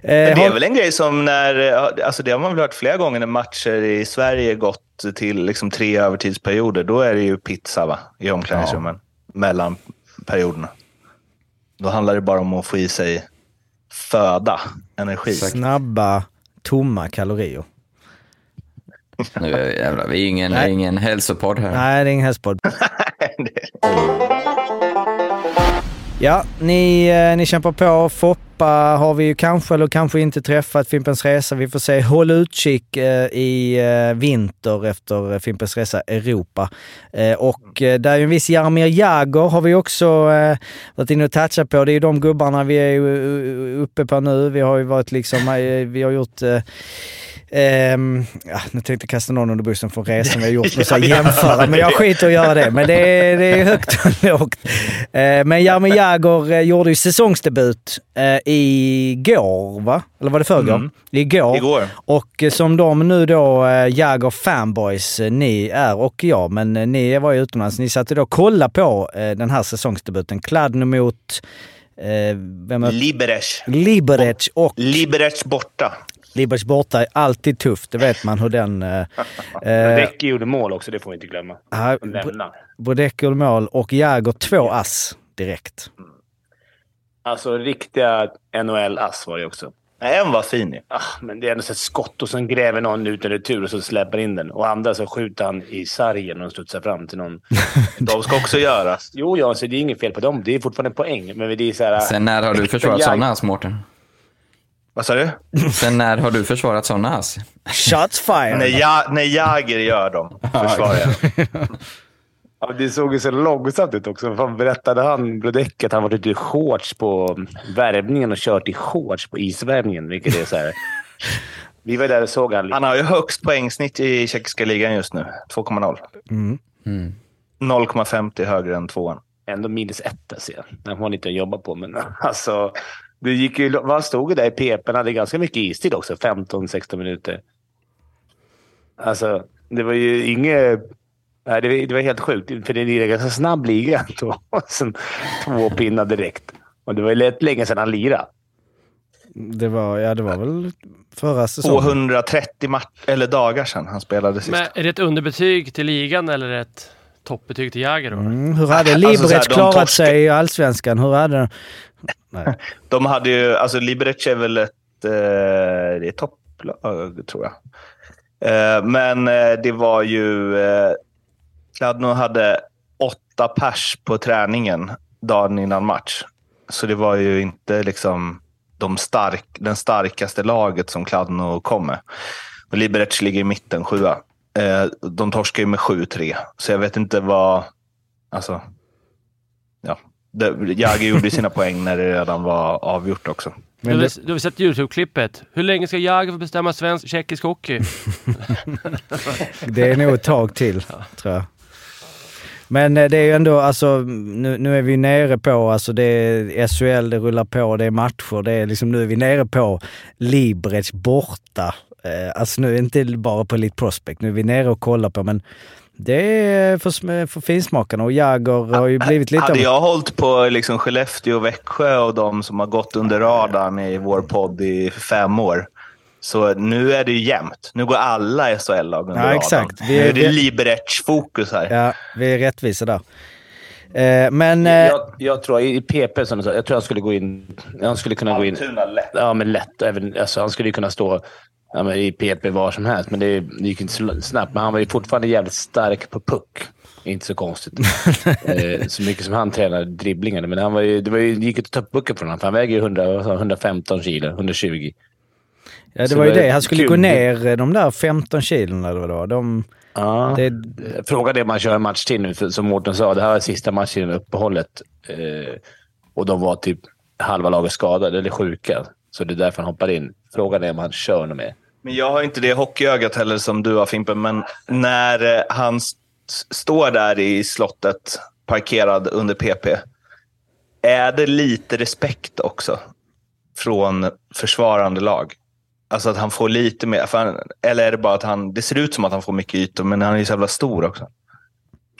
Eh, det är väl en grej som när, alltså det har man väl hört flera gånger när matcher i Sverige gått till liksom tre övertidsperioder. Då är det ju pizza va? i omklädningsrummen mellan perioderna. Då handlar det bara om att få i sig föda, energi. Snabba, tomma kalorier. Nu är jävlar, vi är ingen, Nej. ingen hälsopodd här. Nej, det är ingen hästpodd. *laughs* Ja, ni, eh, ni kämpar på. Foppa har vi ju kanske eller kanske inte träffat. Fimpens Resa, vi får se. Håll utkik eh, i eh, vinter efter Fimpens Resa Europa. Och där är ju en viss Jaromir Jagr har vi också varit inne och touchat på. Det är ju de gubbarna vi är uppe på nu. Vi har ju varit liksom, vi har gjort Ehm, ja, nu tänkte jag kasta någon under bussen för resan vi har gjort och så *laughs* jämföra, men jag skiter i att göra det. Men det är, det är högt och *laughs* lågt. Eh, men Jaromir Jagr eh, gjorde ju säsongsdebut eh, igår, va? Eller var det förrgår? Mm. Igår. Igår. Och eh, som de nu då, eh, Jagr fanboys, ni är och jag, men ni var ju utomlands. Ni satt ju då och kollade på den här säsongsdebuten. Kladno mot eh, Liberec. Liberec och Liberec borta. Liberec borta är alltid tufft, det vet man hur den... Eh, eh, Becky gjorde mål också, det får vi inte glömma. Lämna. Brodecki gjorde mål och Jagr två ass direkt. Alltså riktiga NHL-ass var det också. En var fin ju. Ah, men det är ändå ett skott och sen gräver någon ut en retur och så släpper in den. Och andra så skjuter han i sargen och studsar fram till någon. *laughs* De ska också göras. Jo, ja, så det är inget fel på dem. Det är fortfarande poäng. Men det är så här... Sen när har du försvarat sådana ass, Mårten? Vad sa du? Sen när har du försvarat sådana ass? Shots fired! När, jag, när Jäger gör dem, försvarar jag. Ja, det såg ju så långsamt ut också. Fan berättade han, Brodecki, att han varit ute i shorts på värvningen och kört i shorts på isvärmningen. Vilket är så här... Vi var där och såg han. Han har ju högst poängsnitt i tjeckiska ligan just nu. 2,0. Mm. 0,50 högre än tvåan. Ändå minus ett ser jag. Den har han lite att jobba på. Men alltså, det gick ju, man stod ju där i PP. Han hade ganska mycket istid också. 15-16 minuter. Alltså, det var ju inget... Nej, det, var, det var helt sjukt. För det är en ganska snabb liga. *laughs* Sen två pinnar direkt. Och det var ju lätt länge sedan han lirade. Det var, ja, det var väl förra säsongen. 230 match, eller dagar sedan han spelade sist. Men är det ett underbetyg till ligan eller ett toppbetyg till Jäger då? Mm, hur hade Alltså, Liberec så här, de klarat torskar- sig i allsvenskan? Hur hade de... Nej. *laughs* De hade ju, alltså Liberec är väl ett, eh, det är topplag tror jag. Eh, men eh, det var ju, eh, Kladno hade åtta pers på träningen dagen innan match. Så det var ju inte liksom de stark, den starkaste laget som Kladno kom med. Liberec ligger i mitten, sjua. Eh, de torskar ju med 7-3, så jag vet inte vad... Alltså, ja. Jagr gjorde sina *laughs* poäng när det redan var avgjort också. Du Men har, det, du har sett Youtube-klippet. Hur länge ska Jäger få bestämma svensk tjeckisk hockey? *laughs* *laughs* det är nog ett tag till, tror jag. Men eh, det är ju ändå, alltså nu, nu är vi nere på, alltså det är SHL, det rullar på, det är matcher, det är liksom, nu är vi nere på Liberec borta. Eh, alltså nu är det inte bara på Elite Prospect, nu är vi nere och kollar på, men det är för, för finsmakarna och Jagr har ju blivit lite... Hade jag hållit på liksom Skellefteå och Växjö och de som har gått under radarn i vår podd i fem år. Så nu är det ju jämnt. Nu går alla SHL-lag under Ja, radarn. exakt. Vi Nu är- är det Liberec-fokus här. Ja, vi är rättvisa där. Eh, men... Eh, Jag, jag tror i PP, som du sa, jag tror han skulle gå in... Han skulle kunna gå in... Almtuna lätt. Ja, men lätt. Även, alltså, han skulle ju kunna stå ja, men i PP var som helst, men det, det gick inte så snabbt. Men han var ju fortfarande jävligt stark på puck. Inte så konstigt. *laughs* eh, så mycket som han tränade dribblingarna. Men han var ju, det var ju, det gick inte att ta pucken från honom, för han väger ju 100, vad sa han, 115 kilo, 120. ja, det så var ju det det. Han skulle kul. gå ner eh, de där 15 kilon eller vad det var. De, Ja. det, Frågan är om man kör en match till nu. För, som Mårten sa, det här var sista matchen innan uppehållet. Eh, och de var typ halva laget skadade eller sjuka. Så det är därför han hoppar in. Frågan är om han kör något mer. Men jag har inte det hockeyögat heller som du har Fimpen, men när eh, han står där i slottet parkerad under PP, är det lite respekt också från försvarande lag? Alltså att han får lite mer, för han, eller är det bara att han, det ser ut som att han får mycket ytor, men han är ju så jävla stor också.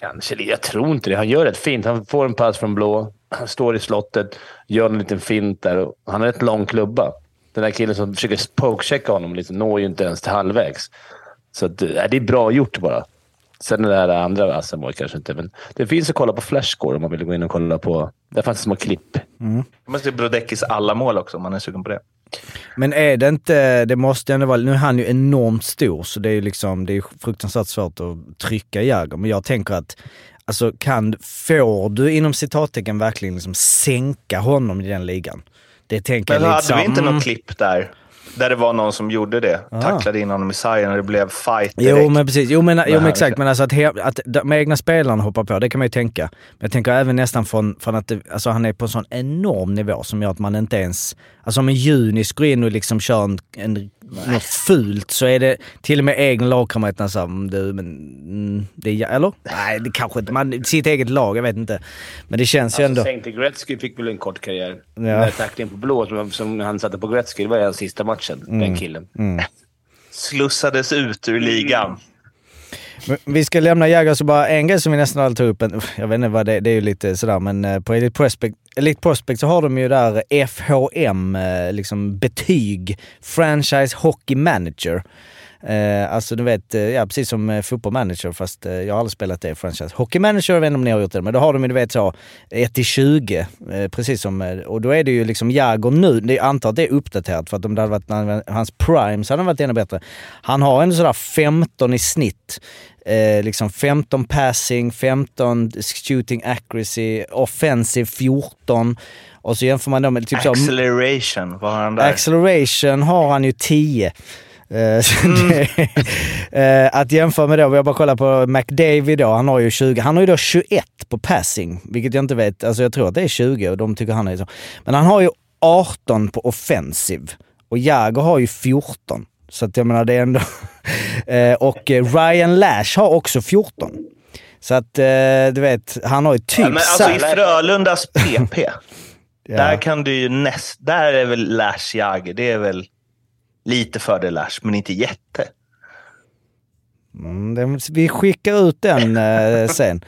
Kanske. Jag tror inte det. Han gör rätt fint. Han får en pass från blå. Han står i slottet, gör en liten fint där. och Han har ett lång klubba. Den där killen som försöker pokechecka honom liksom, når ju inte ens till halvvägs. Så att, eh, det är bra gjort bara. Sen det här andra Asamoah kanske inte, men det finns att kolla på Flashscore om man vill gå in och kolla på. Där fanns det små klipp. Man måste se Brodekis alla mål också om man är sugen på det. Men är det inte, det måste ändå vara, nu är han ju enormt stor så det är ju liksom, det är fruktansvärt svårt att trycka Jagr. Men jag tänker att, alltså kan, får du inom citattecken verkligen liksom sänka honom i den ligan? Det tänker Men jag hade vi så- inte mm. något klipp där? Där det var någon som gjorde det. Ah. Tacklade in honom i sargen och det blev fight direkt. Jo men precis, jo men, jo, men exakt. liksom. Men alltså att, he, att de egna spelarna hoppar på, det kan man ju tänka. Men jag tänker även nästan från, från att det, alltså han är på en sån enorm nivå som gör att man inte ens... Alltså om en Junis går in och liksom kör en, en, något fult så är det till och med egna lagkamraterna såhär, "Mm, du men... Mm, det är, eller? Nej det kanske inte, man, sitt eget lag, jag vet inte. Men det känns ju ändå... Alltså, Saint Gretzky fick väl en kort karriär. Ja. Den där tacklingen på blå som, som han satte på Gretzky, det var hans sista matchen. Mm. Den killen. Slussades ut ur ligan. Vi ska lämna Jagr så bara en grej som vi nästan aldrig tog upp. Jag vet inte vad det det är ju lite sådär men eh, på Elite Prospect, Elite Prospect så har de ju där FHM, eh, liksom betyg, Franchise Hockey Manager. Eh, alltså du vet, eh, ja precis som eh, Football Manager fast eh, jag har aldrig spelat det franchise. Hockey Manager, jag vet inte om ni har gjort det, men då har de ju du vet så 1 till 20. Eh, precis som, eh, och då är det ju liksom Jagr nu, det, jag antar att det är uppdaterat för att om det hade varit när, hans prime så hade han varit ännu bättre. Han har ändå sådär 15 i snitt. Eh, liksom 15 passing, 15 shooting accuracy, offensive 14. Och så jämför man då med typ så... Acceleration, vad har han där? Acceleration har han ju 10. Eh, det- *laughs* eh, att jämföra med då, vi har bara kollat på McDavid då, han har ju 20, han har ju då 21 på passing, vilket jag inte vet, alltså jag tror att det är 20 och de tycker han är så. Men han har ju 18 på offensive och Jagr har ju 14. Så att jag menar det är ändå... *laughs* Eh, och Ryan Lash har också 14. Så att du vet, han har ju typ Ja, men alltså i Frölundas PP, *laughs* Ja. där kan du ju näst... Där är väl Lash Jagr. Det är väl lite fördel Lash, men inte jätte. Mm, den- vi skickar ut den eh, sen.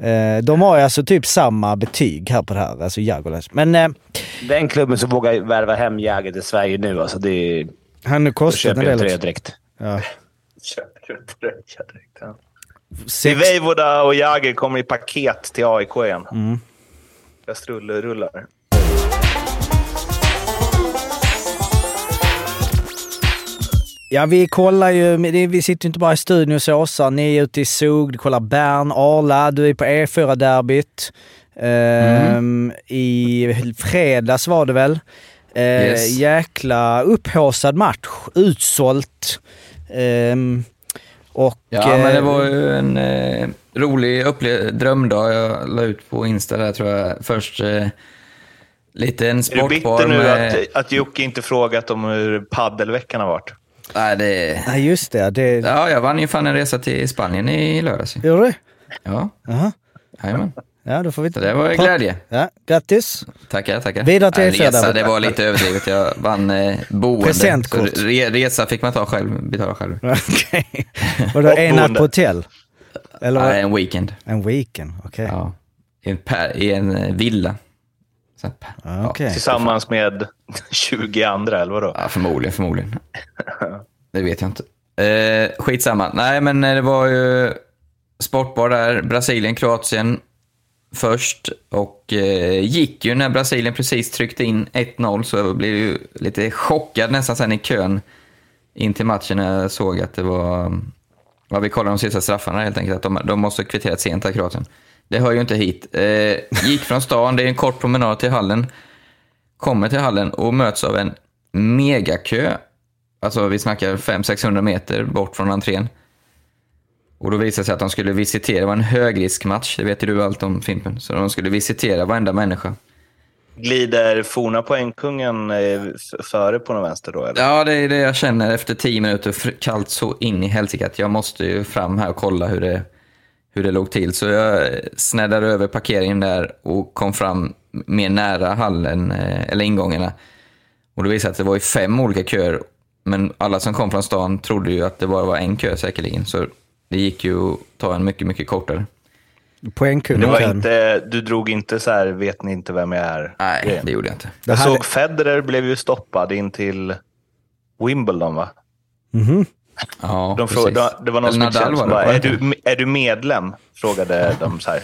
Eh, de har ju alltså typ samma betyg här på det här, alltså Jagolas. Men eh, Den klubben som vågar värva hem Jagr till Sverige nu, alltså det är... han Då köper en jag del tröja också. direkt. Ja. *laughs* Köper du tröja direkt? Ja. Sex, och Jagr kommer i paket till AIK igen. Mm. Kastruller rullar. Ja, vi kollar ju, vi sitter ju inte bara i studion hos Åsa, ni är ute i Zug, du kollar Bern, Arla, du är på E4-derbyt. Ehm, I fredags var det väl. Eh, Yes. Jäkla upphaussad match, utsålt. Ehm, och, Ja, men det eh, var ju en eh, rolig drömdag jag la ut på Insta där tror jag. Först eh, lite en Är du sportbar bitter nu med... att, att Jocke inte frågat om hur paddelveckan har varit? Nej, det... Nej, just det. det Ja, jag vann ju fan en resa till Spanien i lördags. Gjorde du? Ja, Jaha. jajamän. Ja, då får vi... Så det var glädje. Ja, grattis. Tackar, tackar. Vidare till er Resa, det var lite överdrivet. Jag vann eh, boende. Presentkort. Re, resa fick man ta själv, betala själv. *laughs* Okej. Och då Och en natt på hotell? Eller? Nej, en weekend. en weekend? Okej. Ja. I en, per, I en villa. Så, Ja. Tillsammans med *laughs* 20 andra, eller vadå? Ja, förmodligen, förmodligen. *laughs* Det vet jag inte. Eh, skitsamma. Nej, men eh, det var ju sportbar där. Brasilien, Kroatien först. Och eh, gick ju när Brasilien precis tryckte in 1-0 så jag blev ju lite chockad nästan sen i kön in till matchen när jag såg att det var... Ja, vi kollade de sista straffarna helt enkelt. Att de, de måste ha kvitterat sent här, Kroatien. Det hör ju inte hit. Eh, gick från stan, det är en kort promenad till hallen kommer till hallen och möts av en megakö. Alltså vi snackar 500-600 meter bort från entrén. Och då visade det sig att de skulle visitera, det var en högriskmatch, det vet ju du allt om Fimpen. Så de skulle visitera varenda människa. Glider forna poängkungen eh, före på den vänster då? Eller? Ja, det är det jag känner efter 10 minuter, kallt så in i helsike att jag måste ju fram här och kolla hur det, hur det låg till. Så jag snäddade över parkeringen där och kom fram mer nära hallen, eh, eller ingångarna. Och det visade att det var ju fem olika köer, men alla som kom från stan trodde ju att det bara var en kö säkerligen. Så det gick ju att ta en mycket, mycket kortare. Poängkung. Det var inte, du drog inte så här, vet ni inte vem jag är? Nej, det gjorde jag inte. Jag såg Federer blev ju stoppad in till Wimbledon, va? Mhm. Ja, De frågade, det var någon som Nadal som bara, är du, är du medlem? Frågade de så här.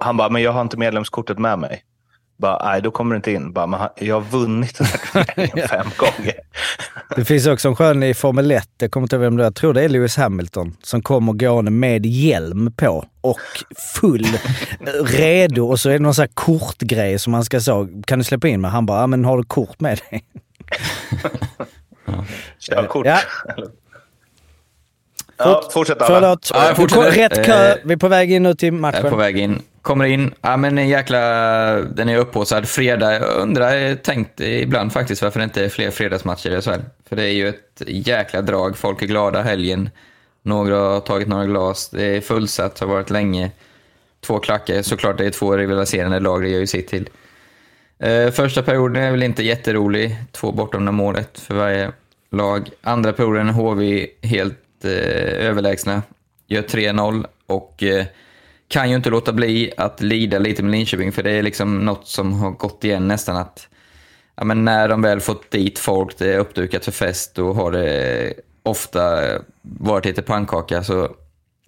Han bara, men jag har inte medlemskortet med mig. Bara, nej, då kommer du inte in. Bara, men jag har vunnit den här turneringen *laughs* *laughs* fem gånger. Det finns också en skön i Formel 1, jag kommer inte ihåg vem det är, jag tror det är Lewis Hamilton, som kommer gående med hjälm på och full *laughs* redo och så är det någon sån här kortgrej som han ska så, kan du släppa in mig? Han bara, men har du kort med dig? Körkort. Ja. Ja, fortsätt alla. Förlåt, Ja, rätt kö, Eh, vi är på väg in nu till Jag är på matchen. väg in. Kommer in. Ja, men en jäkla... Den är upphaussad. Fredag. Jag undrar, jag tänkt ibland faktiskt varför det inte är fler fredagsmatcher i SHL. För det är ju ett jäkla drag. Folk är glada helgen. Några har tagit några glas. Det är fullsatt, har varit länge. Två klackar. Såklart det är två rivaliserande lag, det gör ju sitt till. Eh, första perioden är väl inte jätterolig. Två bortom det målet för varje lag. Andra perioden HV helt eh, överlägsna. Gör 3-0 och eh, kan ju inte låta bli att lida lite med Linköping, för det är liksom något som har gått igen nästan att ja, men när de väl fått dit folk, det är uppdukat för fest då har det ofta varit lite pannkaka, så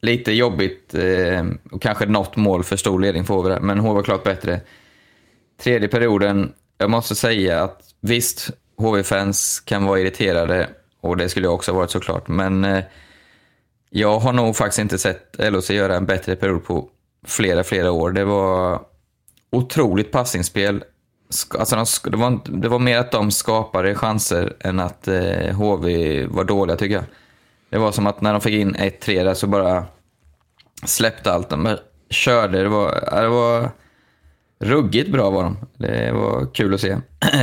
lite jobbigt eh, och kanske något mål för stor ledning för HV där, men HV klart bättre. Tredje perioden, jag måste säga att visst, HV-fans kan vara irriterade och det skulle jag också ha varit såklart, men eh, jag har nog faktiskt inte sett LHC göra en bättre period på flera, flera år. Det var otroligt passningsspel. Alltså de, det, var, det var mer att de skapade chanser än att eh, HV var dåliga tycker jag. Det var som att när de fick in 1-3 där så bara släppte allt. De körde. Det var, det var ruggigt bra var de. Det var kul att se.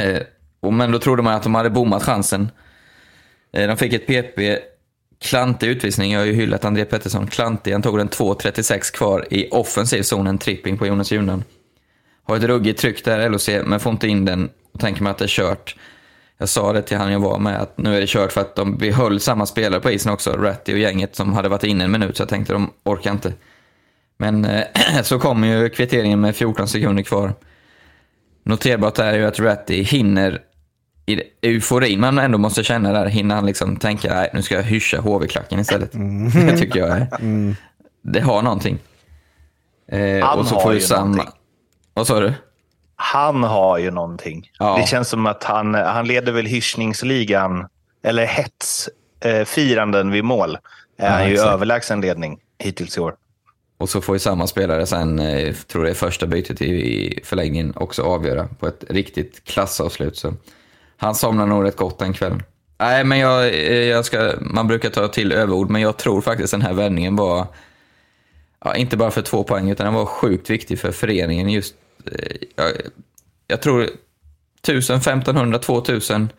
*clears throat* Och Men då trodde man att de hade bommat chansen. Eh, de fick ett PP, klantig utvisning. Jag har ju hyllat André Pettersson. Klantig, han tog den 2.36 kvar i offensiv zon, en tripping på Jonas Jundan. Har ett ruggigt tryck där, LOC, men får inte in den och tänker mig att det är kört. Jag sa det till han jag var med, att nu är det kört för att de behöll samma spelare på isen också, Ratty och gänget som hade varit inne en minut, så jag tänkte de orkar inte. Men eh, *clears throat* så kommer ju kvitteringen med 14 sekunder kvar. Noterbart är ju att Ratty hinner i euforin man ändå måste känna där, hinner han liksom tänka nej nu ska jag hyscha HV-klacken istället. *laughs* Det tycker jag är. Det har någonting. Eh, Han och så har får ju någonting. Vad sa du? Han har ju någonting. Ja. Det känns som att han, han leder väl hyschningsligan, eller hetsfiranden vid mål. Är han ju exakt. överlägsen ledning hittills i år. Och så får ju samma spelare sen, eh, tror det är första bytet i, i förlängningen, också avgöra på ett riktigt klassavslut. Så han somnar nog rätt gott den kvällen. Nej, men jag, eh, jag ska, man brukar ta till överord, men jag tror faktiskt den här vändningen var, ja, inte bara för två poäng, utan den var sjukt viktig för föreningen. Just, eh, jag, jag tror 1000, 1500, 2000,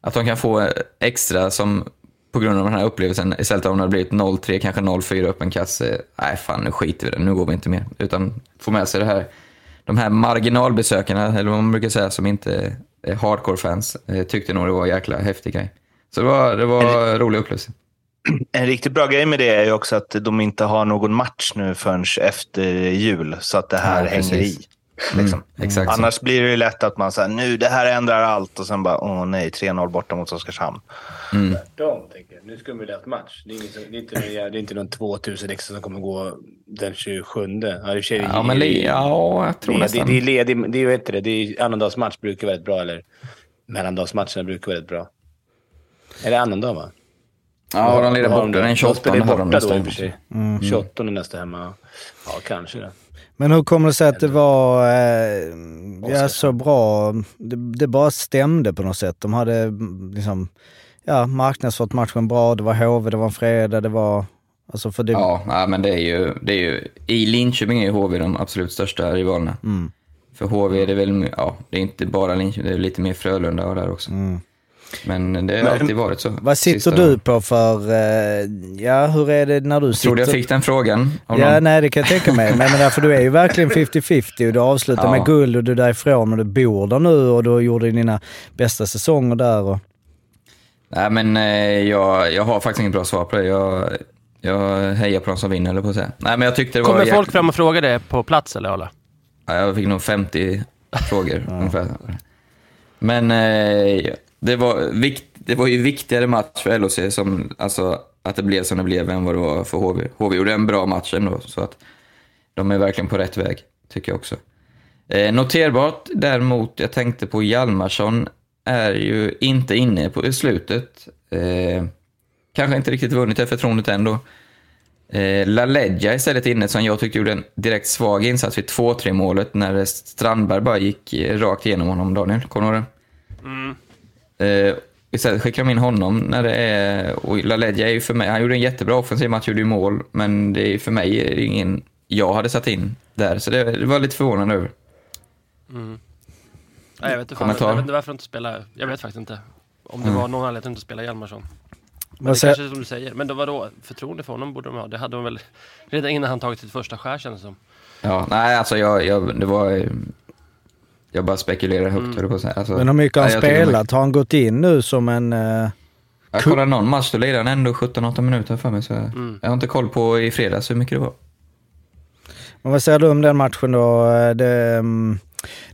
att de kan få extra som på grund av den här upplevelsen, istället om det hade blivit 0-3, kanske 0-4 öppen kasse. Nej, fan nu skiter vi i det, nu går vi inte mer. Utan få med sig det här, de här marginalbesökarna, eller vad man brukar säga, som inte hardcore-fans, eh, tyckte nog det var en jäkla häftig grej. Så det var, det var en rolig upplevelse. *clears throat* En riktigt bra grej med det är ju också att de inte har någon match nu förrän efter jul. Så att det här Ja, hänger i. Liksom. Exakt så. Annars blir det ju lätt att man säger nu det här ändrar allt och sen bara åh nej, 3-0 borta mot Oskarshamn. De tänker jag. Nu ska de väl ha ett match. Det är, ingen som, det är inte, någon- det är inte någon 2000 extra som kommer gå den 27. Ja, för sig, Ja, men li- ja, jag tror det, det, nästan. det är ledig, det är, vet du, det, det är annandagsmatch brukar vara väldigt bra, eller mellandagsmatcherna brukar vara väldigt bra. Är det annandag, va? Ja, de har borta. Den De 28 spelar har de borta nästa då i och för hemma. sig. 28 är nästa hemma. Ja, kanske det. Men hur kommer det sig att det var eh, ja, så bra? Det, det bara stämde på något sätt. De hade mm, liksom, ja, marknadsfört matchen bra. Det var HV, det var en fredag, det var... Alltså för det, Ja, nej, men det är, ju, det är ju... I Linköping är ju HV de absolut största rivalerna. För HV är det väl, ja, det är inte bara Linköping, det är lite mer Frölunda och där också. Men det har alltid varit så. vad sitter Sista- du på för... Eh, ja, hur är det när du sitter... Trodde jag fick den frågan Ja, någon. nej det kan jag tänka mig. Men, men därför du är ju verkligen 50-50 och du avslutar Ja. med guld och du är därifrån och du bor där nu och du gjorde dina bästa säsonger där. Och, Nej, men eh, jag, jag har faktiskt inget bra svar på det. Jag, jag hejar på de som vinner, eller på att säga. Nej, men jag tyckte det var... Kommer folk jäk- fram och frågar det på plats eller Ola? Ja, jag fick nog 50 frågor ungefär. Men eh, det, var vikt, det var ju viktigare match för LHC som, alltså, att det blev som det blev än vad det var för HV. HV gjorde en bra match ändå, så att de är verkligen på rätt väg, tycker jag också. Eh, noterbart däremot, jag tänkte på Hjalmarsson, är ju inte inne på i slutet. Eh, kanske inte riktigt vunnit det förtroendet ändå. Eh, LaLeggia istället inne som jag tyckte gjorde en direkt svag insats vid 2-3 målet när Strandberg bara gick eh, rakt igenom honom, Daniel. Kommer du ihåg det? Mm. Eh, istället skickar de in honom när det är... Och LaLeggia är ju för mig... Han gjorde en jättebra offensiv match, gjorde ju mål, men det är för mig är det ingen jag hade satt in där. Så det, det var lite förvånande över. Nej, jag vet inte, fan, jag vet inte varför de inte spelar. Jag vet faktiskt inte. Om det var någon anledning att inte spela Hjalmarsson. Men det kanske är som du säger. Men då vadå? Förtroende för honom borde de ha. Det hade de väl redan innan han tagit sitt första skär kändes det som. Ja, nej alltså jag... jag det var... Jag bara spekulerar högt, mm. på att säga. Alltså, Men hur mycket har han spelat? Har han gått in nu som en... eh, Jag kollade någon match, då lirade han ändå 17-18 minuter för mig. Så Mm. Jag har inte koll på i fredags hur mycket det var. Men vad säger du om den matchen då? Eh, Det, mm,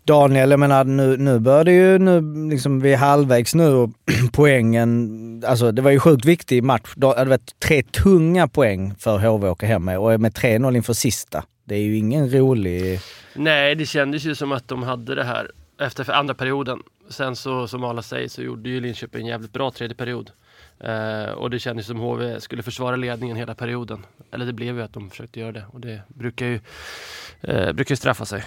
Daniel, jag menar nu, nu börjar det ju, nu, liksom, vi är halvvägs nu och *clears throat* poängen, alltså det var ju sjukt viktig match. Det varit tre tunga poäng för HV att åka hem med och med 3-0 inför sista. Det är ju ingen rolig... Nej, det kändes ju som att de hade det här efter andra perioden. Sen så, som alla säger, så gjorde ju Linköping en jävligt bra tredje period. Eh, och det kändes som HV skulle försvara ledningen hela perioden. Eller det blev ju att de försökte göra det och det brukar ju, eh, brukar ju straffa sig.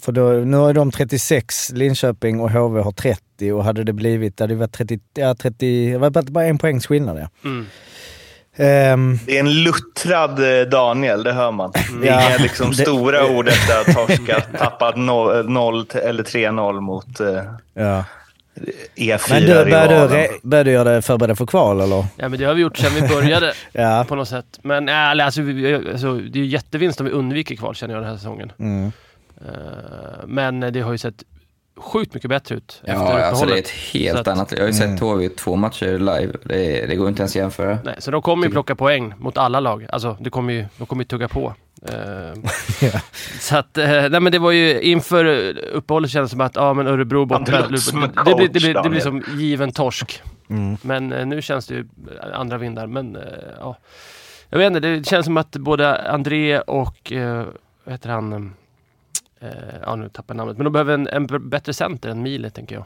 För då, nu har de 36, Linköping och HV har 30 och hade det blivit, det hade varit 30, ja 30, det var bara- bara en poängs skillnad ja. Mm. Ehm, Det är en luttrad eh, Daniel, det hör man. Det är Ja. inga liksom, Det- stora ord efter att ha *laughs* torskat, tappat 0 eller 3-0 mot eh, ja. E4 Men du, börjar du, börjar du göra det förbereda för kval eller? Ja men det har vi gjort sedan vi började *laughs* Ja. på något sätt. Men äh, alltså, vi- alltså, det är ju jättevinst om vi undviker kval känner jag den här säsongen. Mm. Eh, men det har ju sett sjukt mycket bättre ut efter Ja, alltså det är ett helt att- annat. Jag har ju sett Mm. HV två matcher live. Det, det går inte ens att jämföra. Nej, så de kommer ju plocka poäng mot alla lag. Alltså, det kommer ju, de kommer ju tugga på. *laughs* Eh. Så att, eh, nej men det var ju inför uppehållet kändes det som att, ja men Örebro borta. det Det, blir, det, blir, det blir som given torsk. Mm. Men eh, nu känns det ju andra vindar. Men ja, jag vet inte, det känns som att både André och, vad heter han, eh, ja nu tappar jag namnet. Men de behöver en, en bättre center än Mile tänker jag.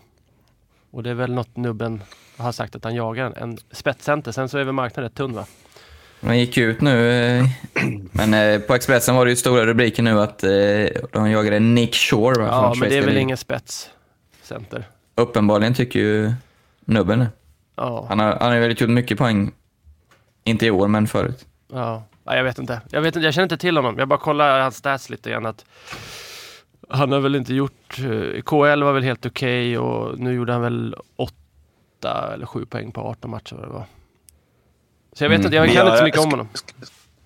Och det är väl något nubben har sagt att han jagar, en, en spetscenter. Sen så är väl marknaden rätt tunn va? De gick ut nu, eh, men eh, på Expressen var det ju stora rubriker nu att eh, de jagade Nick Shore. va, Ja, men det är väl ingen spetscenter. Uppenbarligen tycker ju nubben det. Ja. Han har, han har ju väl gjort mycket poäng, inte i år men förut. Ja, jag vet inte. Jag, vet inte. jag känner inte till honom. Jag bara kollar hans stats lite grann. Att han har väl inte gjort... eh, KL var väl helt okej och nu gjorde han väl åtta eller sju poäng på 18 matcher. Vad det var. Så jag vet Mm. inte, jag kan inte så mycket om honom.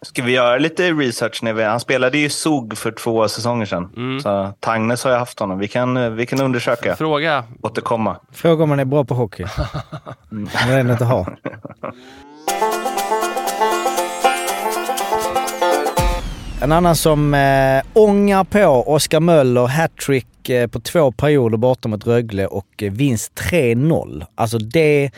Ska vi göra lite research? När vi, han spelade ju SOG för två säsonger sedan. Mm. Så Tagnes har ju haft honom. Vi kan, eh, vi kan undersöka. Fråga. Återkomma. Fråga om han är bra på hockey. *laughs* Mm. Det är inte ha. *laughs* En annan som eh, ångar på, Oskar Möller, hattrick eh, på två perioder borta mot Rögle och eh, vinst 3-0. Alltså det...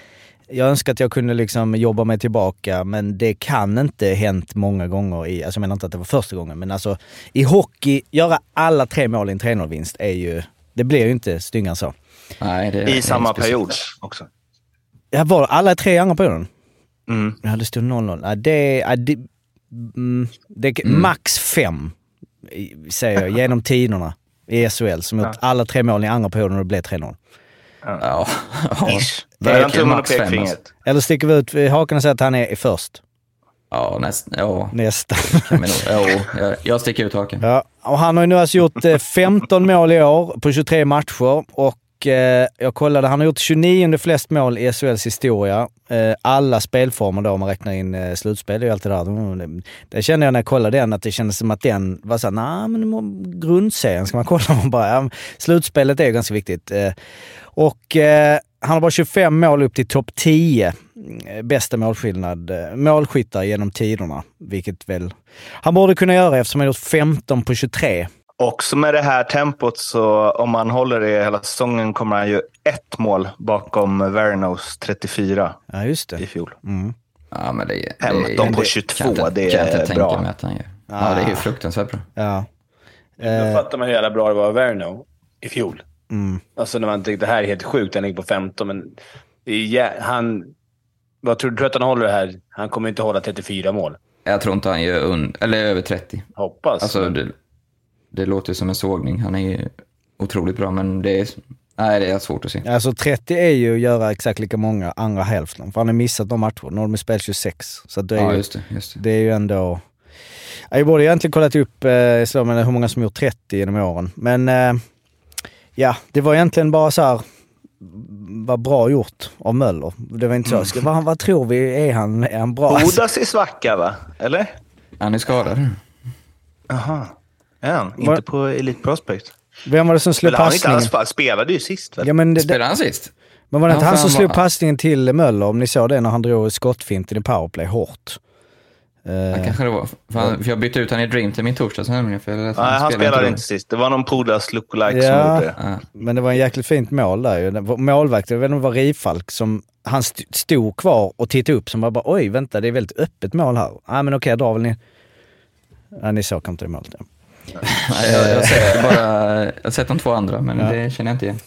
Jag önskar att jag kunde liksom jobba mig tillbaka, men det kan inte hänt många gånger i... Alltså jag menar inte att det var första gången, men alltså i hockey, göra alla tre mål i en 3-0-vinst är ju... Det blir ju inte styngare så. Nej, det är I samma speciellt. period också. Ja, var alla tre i andra perioden? Mm. Ja, det stod 0-0. Ja, det, ja, det, mm, det max fem, säger jag, genom tiderna i SHL som gjort alla tre mål i andra perioden och det blev 3-0. Ja, ja. Verkligen max fem, alltså. Eller sticker vi ut hakan och säger att han är först? Ja, näst, ja, Nästa. kan vi nog. Jo, jag, jag sticker ut hakan. Ja, och han har ju nu alltså gjort eh, 15 mål i år på 23 matcher och eh, Eh, jag kollade, han har gjort 29 flest mål i SHLs historia. Eh, alla spelformer då om man räknar in eh, slutspel, det allt det där. Mm, Det kände jag när jag kollade den, att det kändes som att den var såhär, nej men grundserien ska man kolla. Man bara, ja, slutspelet är ju ganska viktigt. Eh, och eh, han har bara 25 mål upp till topp 10. Eh, bästa målskillnad, eh, målskyttar genom tiderna. Vilket väl han borde kunna göra eftersom han har gjort 15 på 23. Också med det här tempot, så om man håller det hela säsongen kommer han ju ett mål bakom Vernos 34 Ja, just i det. fjol. Mm. Ja, men det, är- det, 15 på det 22, kan jag inte- det kan jag är inte tänka bra. mig att han gör. Ja, det är ju fruktansvärt bra. Ja. Eh, fattar man hur jävla bra det var Verno i fjol. mm. Alltså när man tänkte det här är helt sjukt, han ligger på 15, men det jä- han... Vad tror du att han håller det här? Han kommer inte hålla 34 mål. Jag tror inte han gör un, eller över 30. Hoppas. Alltså, det, det låter som en sågning. Han är ju otroligt bra, men det är, nej, det är svårt att se. Alltså 30 är ju att göra exakt lika många andra hälften. För han har missat de matcher. Nu har de spelat 26. Så det, är Ja, ju, just det. Just det. det är ju ändå... Jag borde egentligen kollat upp eh, så, men hur många som gjort 30 genom åren. Men eh, ja, det var egentligen bara så här. Vad bra gjort av Möller. Det var inte så. Ska, vad, vad tror vi? Är han, är han bra? Alltså, Odas i svacka, va? Eller? Han är skadad. Jaha. Han? Var- Inte på Elite Prospect? vem var det som slog Eller han, inte passningen? alls, han spelade ju sist väl? Ja, men, det, Spelade han sist? men var det inte han fan, som slog passningen till Möller? Om ni såg det när han drog skottfinten i powerplay hårt. Eh, Ja, kanske det var. För, han, för jag bytte ut han i Dream till min torsdags nämligen. För jag lät Nej, han spelade då. inte sist. Det var någon Pudas lookalike som Ja. gjorde det. Ja. Men det var en jäkligt fint mål där ju. Målvakten, jag vet inte om det var Rifalk, som han st- stod kvar och tittade upp som var bara oj vänta det är väldigt öppet mål här. Nej men okej jag drar väl ni... Nej ni såg inte det målet. Ja. Jag, jag, har sett bara, jag har sett de två andra, men det känner jag inte igen.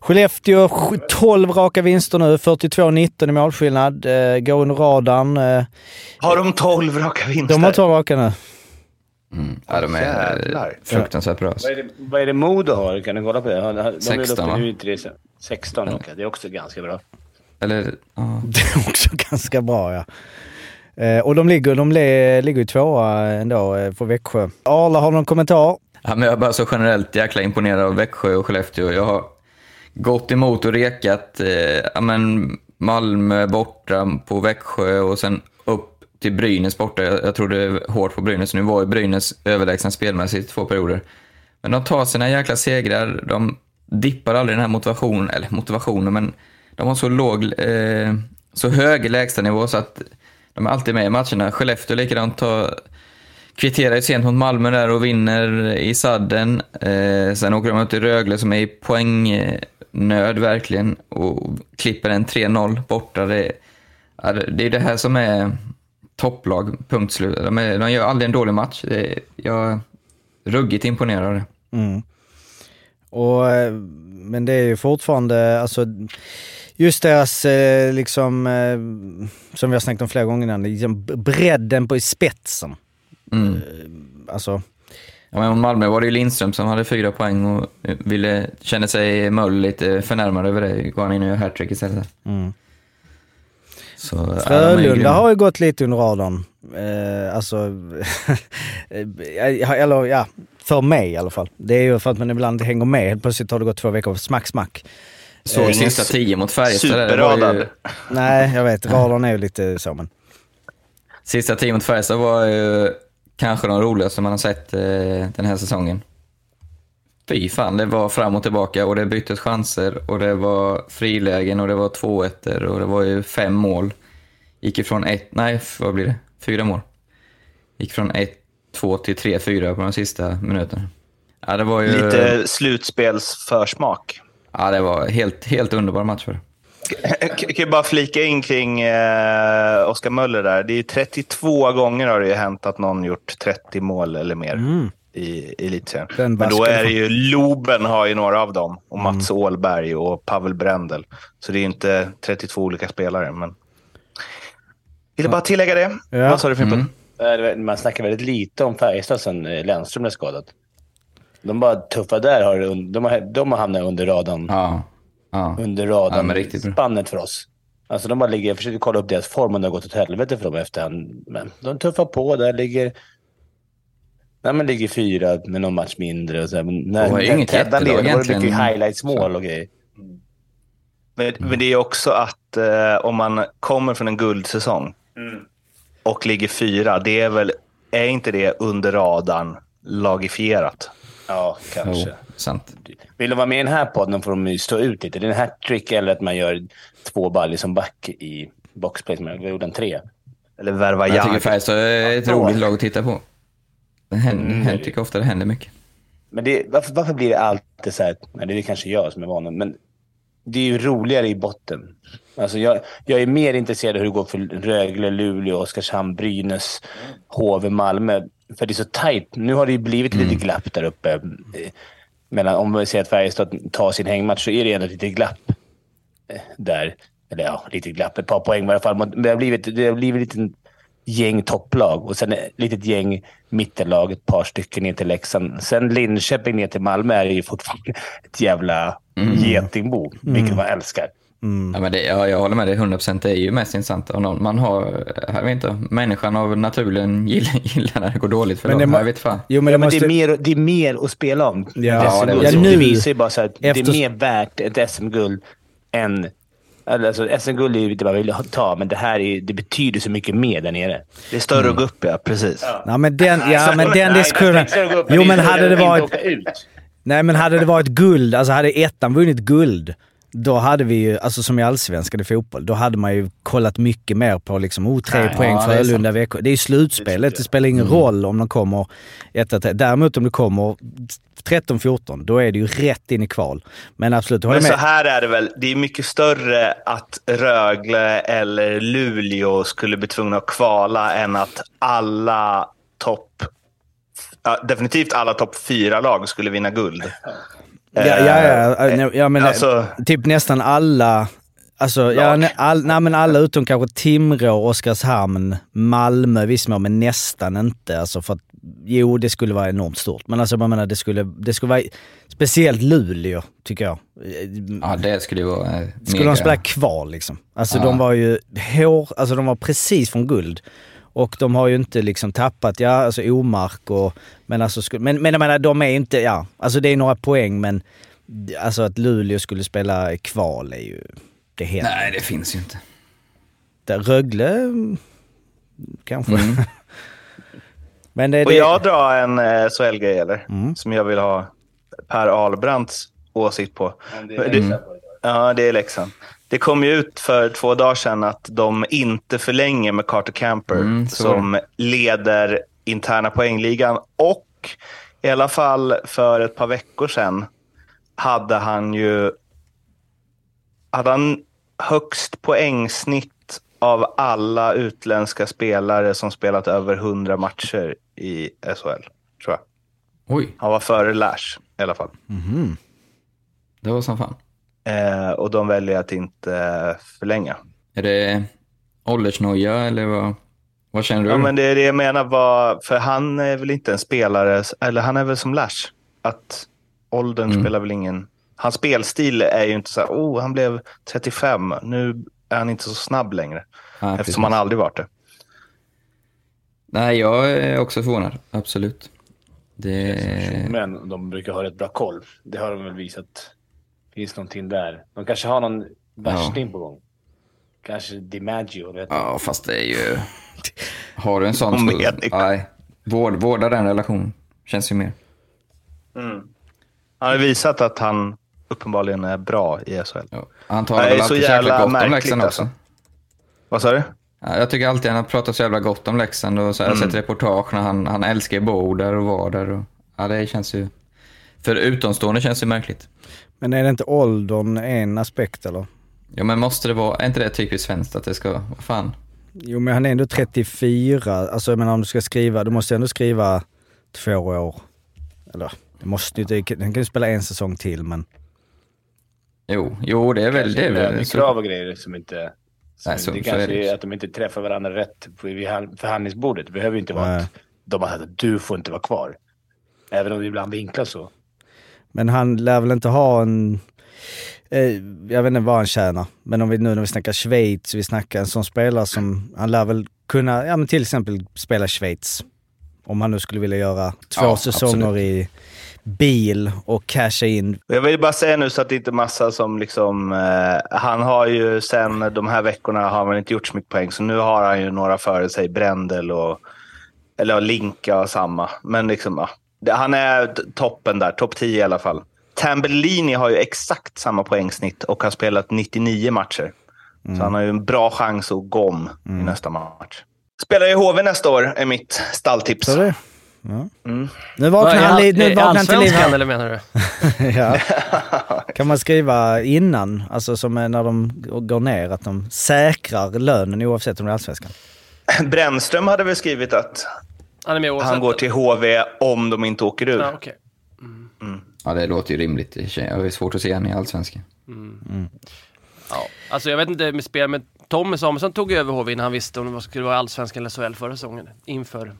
Skellefteå, sj- 12 raka vinster nu, 42-19 i målskillnad. Eh, går under radarn. Eh, Har de 12 raka vinster? de har 12 raka nu. Mm. Ja, de är Jävlar. fruktansvärt bra. Vad är det, vad är det Modo har? Kan du kolla på det? De 16, är uppe va? nu i tre- 16, okej. Det är också ganska bra. Eller, ja. *laughs* Det är också ganska bra ja. Eh, och de ligger, de ligger ju tvåa ändå eh, på Växjö. Arla, har du någon kommentar? Ja, men jag är bara så generellt jäkla imponerad av Växjö och Skellefteå. Jag har gått emot och rekat eh, ja, men Malmö borta på Växjö och sen upp till Brynäs borta. Jag, jag trodde hårt på Brynäs, nu var ju Brynäs överlägsna spelmässigt i två perioder. Men de tar sina jäkla segrar, de dippar aldrig den här motivationen, eller motivationen, men de har så låg, eh, så hög lägstanivå så att de är alltid med i matcherna. Skellefteå likadant, tar, kvitterar ju sent mot Malmö där och vinner i sadden. Eh, sen åker de ut till Rögle som är i poängnöd verkligen och klipper en 3-0 borta. Det, det är det här som är topplag, punkt slut. De, är, de gör aldrig en dålig match. Det, jag är ruggigt imponerad av det. Mm. Och, eh, men det är ju fortfarande, alltså just deras, eh, liksom, eh, som vi har snackat om flera gånger innan, liksom bredden på spetsen. Mm. Alltså, Ja, men Malmö var det ju Lindström som hade fyra poäng och ville, kände sig Möll lite förnärmad över det. Går han in och gör hattrick istället. mm. Så, Frölunda har ju gått lite under radarn. Eh, alltså, *laughs* eh, eller ja, för mig i alla fall. Det är ju för att man ibland hänger med. Helt plötsligt har det gått två veckor, smack smack. Såg Eh, sista tio mot Färjestad. var ju- Superradad. Nej, jag vet. Radarn är ju lite så men. Sista tio mot Färjestad var ju kanske de roligaste man har sett eh, den här säsongen. Fy fan, det var fram och tillbaka och det byttes chanser och det var frilägen och det var två ettor och det var ju fem mål. Gick ifrån ett, nej vad blir det? Fyra mål. Gick från ett, två till tre, fyra på de sista minuterna. Ja, det var ju... Lite slutspelsförsmak. Ja, det var helt, helt underbar match för det. Jag kan ju bara flika in kring eh, Oskar Möller där. Det är ju 32 gånger har det ju hänt att någon gjort 30 mål eller mer i, i elitserien. Men då är det ju Loben har ju några av dem. Och Mats Åhlberg och Pavel Brendel. Så det är ju inte 32 olika spelare. Men... Ville bara tillägga det. Ja. Vad sa du Fimpen? Mm. Eh, Man snackar väldigt lite om Färjestad sen eh, Lennström är skadad. De bara tuffa där. Har, de, har, de har hamnat under radarn. Ja. ja. Under Ja, radarn. bra. spannet för oss. Alltså de bara ligger, jag försökte kolla upp deras form och det har gått åt helvete för dem efterhand. Men de tuffar på där, ligger... Nej, men ligger fyra med någon match mindre. Och så här. Men när Det var ju när inget Teddan jättelag led, då var det mycket egentligen. highlights-mål och grejer. Men, men det är också att eh, om man kommer från en guldsäsong och ligger fyra, det är väl, är inte det under radarn lagifierat? Ja, kanske. Jo, sant. Vill de vara med i den här podden får de stå ut lite. Det är en hattrick eller att man gör två baljor som back i boxplay. som Jag gjorde en tre. Eller värva Jag tycker? Färjestad är ett Ja. roligt lag att titta på. Det händer, Mm. jag tycker ofta det händer mycket. Men det, varför, varför blir det alltid så här... Nej, det är kanske jag som är van. Men det är ju roligare i botten. Alltså jag, jag är mer intresserad av hur det går för Rögle, Luleå, Oskarshamn, Brynäs, HV, Malmö. För det är så tajt. Nu har det blivit lite glapp där uppe. Mellan, om vi säger att Färjestad tar sin hängmatch så är det ändå lite glapp eh, där. Eller ja, lite glapp. Ett par poäng i alla fall. Det har blivit, det har blivit ett gäng topplag och sen ett litet gäng mittenlag, ett par stycken ner till Leksand. Sen Linköping ner till Malmö är ju fortfarande *laughs* ett jävla getingbo, vilket man älskar. Ja, men det, ja, jag håller med dig 100%. Det är ju mest intressant om någon, man har, jag vet inte, människan av naturen *laughs* gillar, gillar när det går dåligt för Men dem. det må- Jag vet fan. Jo, men Ja, det men måste... det, är mer, det är mer att spela om. Ja, det ja, så. nu- det visar ju bara så att det efter- är mer värt ett SM-guld än... Alltså, SM-guld är ju det man vill ta, men det här är, det betyder så mycket mer där nere. Det är större att gå upp, ja. Precis. Ja, men den, ja, men den diskussionen... det Jo, det men hade det varit... Nej, men hade det varit guld, alltså hade ettan vunnit guld, då hade vi ju, alltså som i allsvenskan i fotboll, då hade man ju kollat mycket mer på liksom, oh, tre Nej, poäng ja, för Frölunda Växjö. Det är ju slutspelet, det spelar ingen roll om de kommer etta, tre. Däremot om det kommer 13-14, då är det ju rätt in i kval. Men absolut, jag håller Men så med. här är det väl. Det är mycket större att Rögle eller Luleå skulle bli tvungna att kvala än att alla topp... Definitivt alla topp fyra lag skulle vinna guld. Ja, ja, ja, ja, ja men Alltså- typ nästan alla, alltså, ja, all, nej, men alla utom kanske Timrå, Oskarshamn, Malmö, viss mån, men nästan inte. Alltså för att, jo, det skulle vara enormt stort. Men alltså, jag menar, det skulle, det skulle vara, speciellt Luleå, tycker jag. Ja, det skulle ju vara eh, Skulle mega. de spela kval liksom. Alltså Ja. de var ju hår, alltså de var precis från guld. Och de har ju inte liksom tappat, ja alltså Omark och, men alltså, men, men jag menar de är inte, ja, alltså det är några poäng men alltså att Luleå skulle spela kval är ju, det händer Nej, det finns ju inte. inte. Rögle, mm, kanske. Mm. *laughs* men det, Och det, jag drar en eh, SHL-grej, eller? Mm. Som jag vill ha Per Ahlbrandts åsikt på. Men det- det- Ja, det är Leksand. Det kom ju ut för två dagar sedan att de inte förlänger med Carter Camper Mm, som leder interna poängligan. Och i alla fall för ett par veckor sedan hade han ju hade han högst poängsnitt av alla utländska spelare som spelat över 100 matcher i SHL, tror jag. Oj, Han var före Lash i alla fall. det var som fan. Eh, och de väljer att inte förlänga. Är det åldersnoja eller vad, vad känner du? Ja, men det är det jag menar. Var, för han är väl inte en spelare, eller han är väl som Lash. Att åldern Mm. spelar väl ingen... Hans spelstil är ju inte så här, oh, han blev 35, nu är han inte så snabb längre. Ja, eftersom precis. han aldrig varit det. Nej, jag är också förvånad. Absolut. Det... Men de brukar ha rätt bra koll. Det har de väl visat. Finns någonting där. De kanske har någon värsting på gång. Kanske DiMaggio. Vet Ja, fast det är ju... Har du en sån mening. Nej. Vård, vårda den relationen. Känns ju mer. Han har ju visat att han uppenbarligen är bra i SHL. Ja. Han talar Nej, väl alltid så jävla gott om Leksand också. alltså. Vad sa du? Ja, jag tycker alltid han har pratat så jävla gott om Leksand och så jag Mm. sett reportage när han, han älskar ju bo där och vara där. Och, ja, det känns ju... För utomstående känns det märkligt. Men är det inte åldern en aspekt eller? Ja, men måste det vara... Är inte det typiskt svenskt att det ska... Vad fan? Jo men han är ändå 34, alltså jag menar om du ska skriva, du måste ändå skriva två år. Eller, det måste ju inte, han kan ju spela en säsong till men... Jo, jo det är väl... Det är väl krav och grejer som inte... Som Nej, så- det så är kanske det är att de inte träffar varandra rätt vid hand- förhandlingsbordet. Det behöver ju inte vara Nej. att de har sagt att du får inte vara kvar. Även om det ibland vinklas så. Men han lär väl inte ha en... Eh, jag vet inte vad han tjänar, men om vi nu när vi snackar Schweiz, vi snackar en sån spelare som... Han lär väl kunna, ja men till exempel spela Schweiz. Om han nu skulle vilja göra två Ja, säsonger absolut. i bil och casha in. Jag vill bara säga nu så att det inte är massa som liksom... Eh, han har ju sen de här veckorna har han inte gjort så mycket poäng. Så nu har han ju några före sig. Brändel och... Eller Linka och samma. Men liksom, ja. Han är toppen där. Topp 10 i alla fall. Tambellini har ju exakt samma poängsnitt och har spelat 99 matcher. Så han har ju en bra chans att gå om i nästa match. Spelar i HV nästa år, är mitt stalltips. Ja. Mm. Nu vaknar han, li- nu vaknar han till liv eller menar du? *laughs* ja. *laughs* Kan man skriva innan, alltså som är när de går ner, att de säkrar lönen oavsett om det är allsvenskan? Brännström hade väl skrivit att Han är med oavsett. han går till HV om de inte åker ur. Ja, okej. Ja, det låter ju rimligt i har ju svårt att se han i Allsvenskan. Ja. Alltså jag vet inte med spel, men Tommy Samuelsson tog över HV innan han visste om det skulle vara allsvenskan eller SHL förra säsongen. Inför,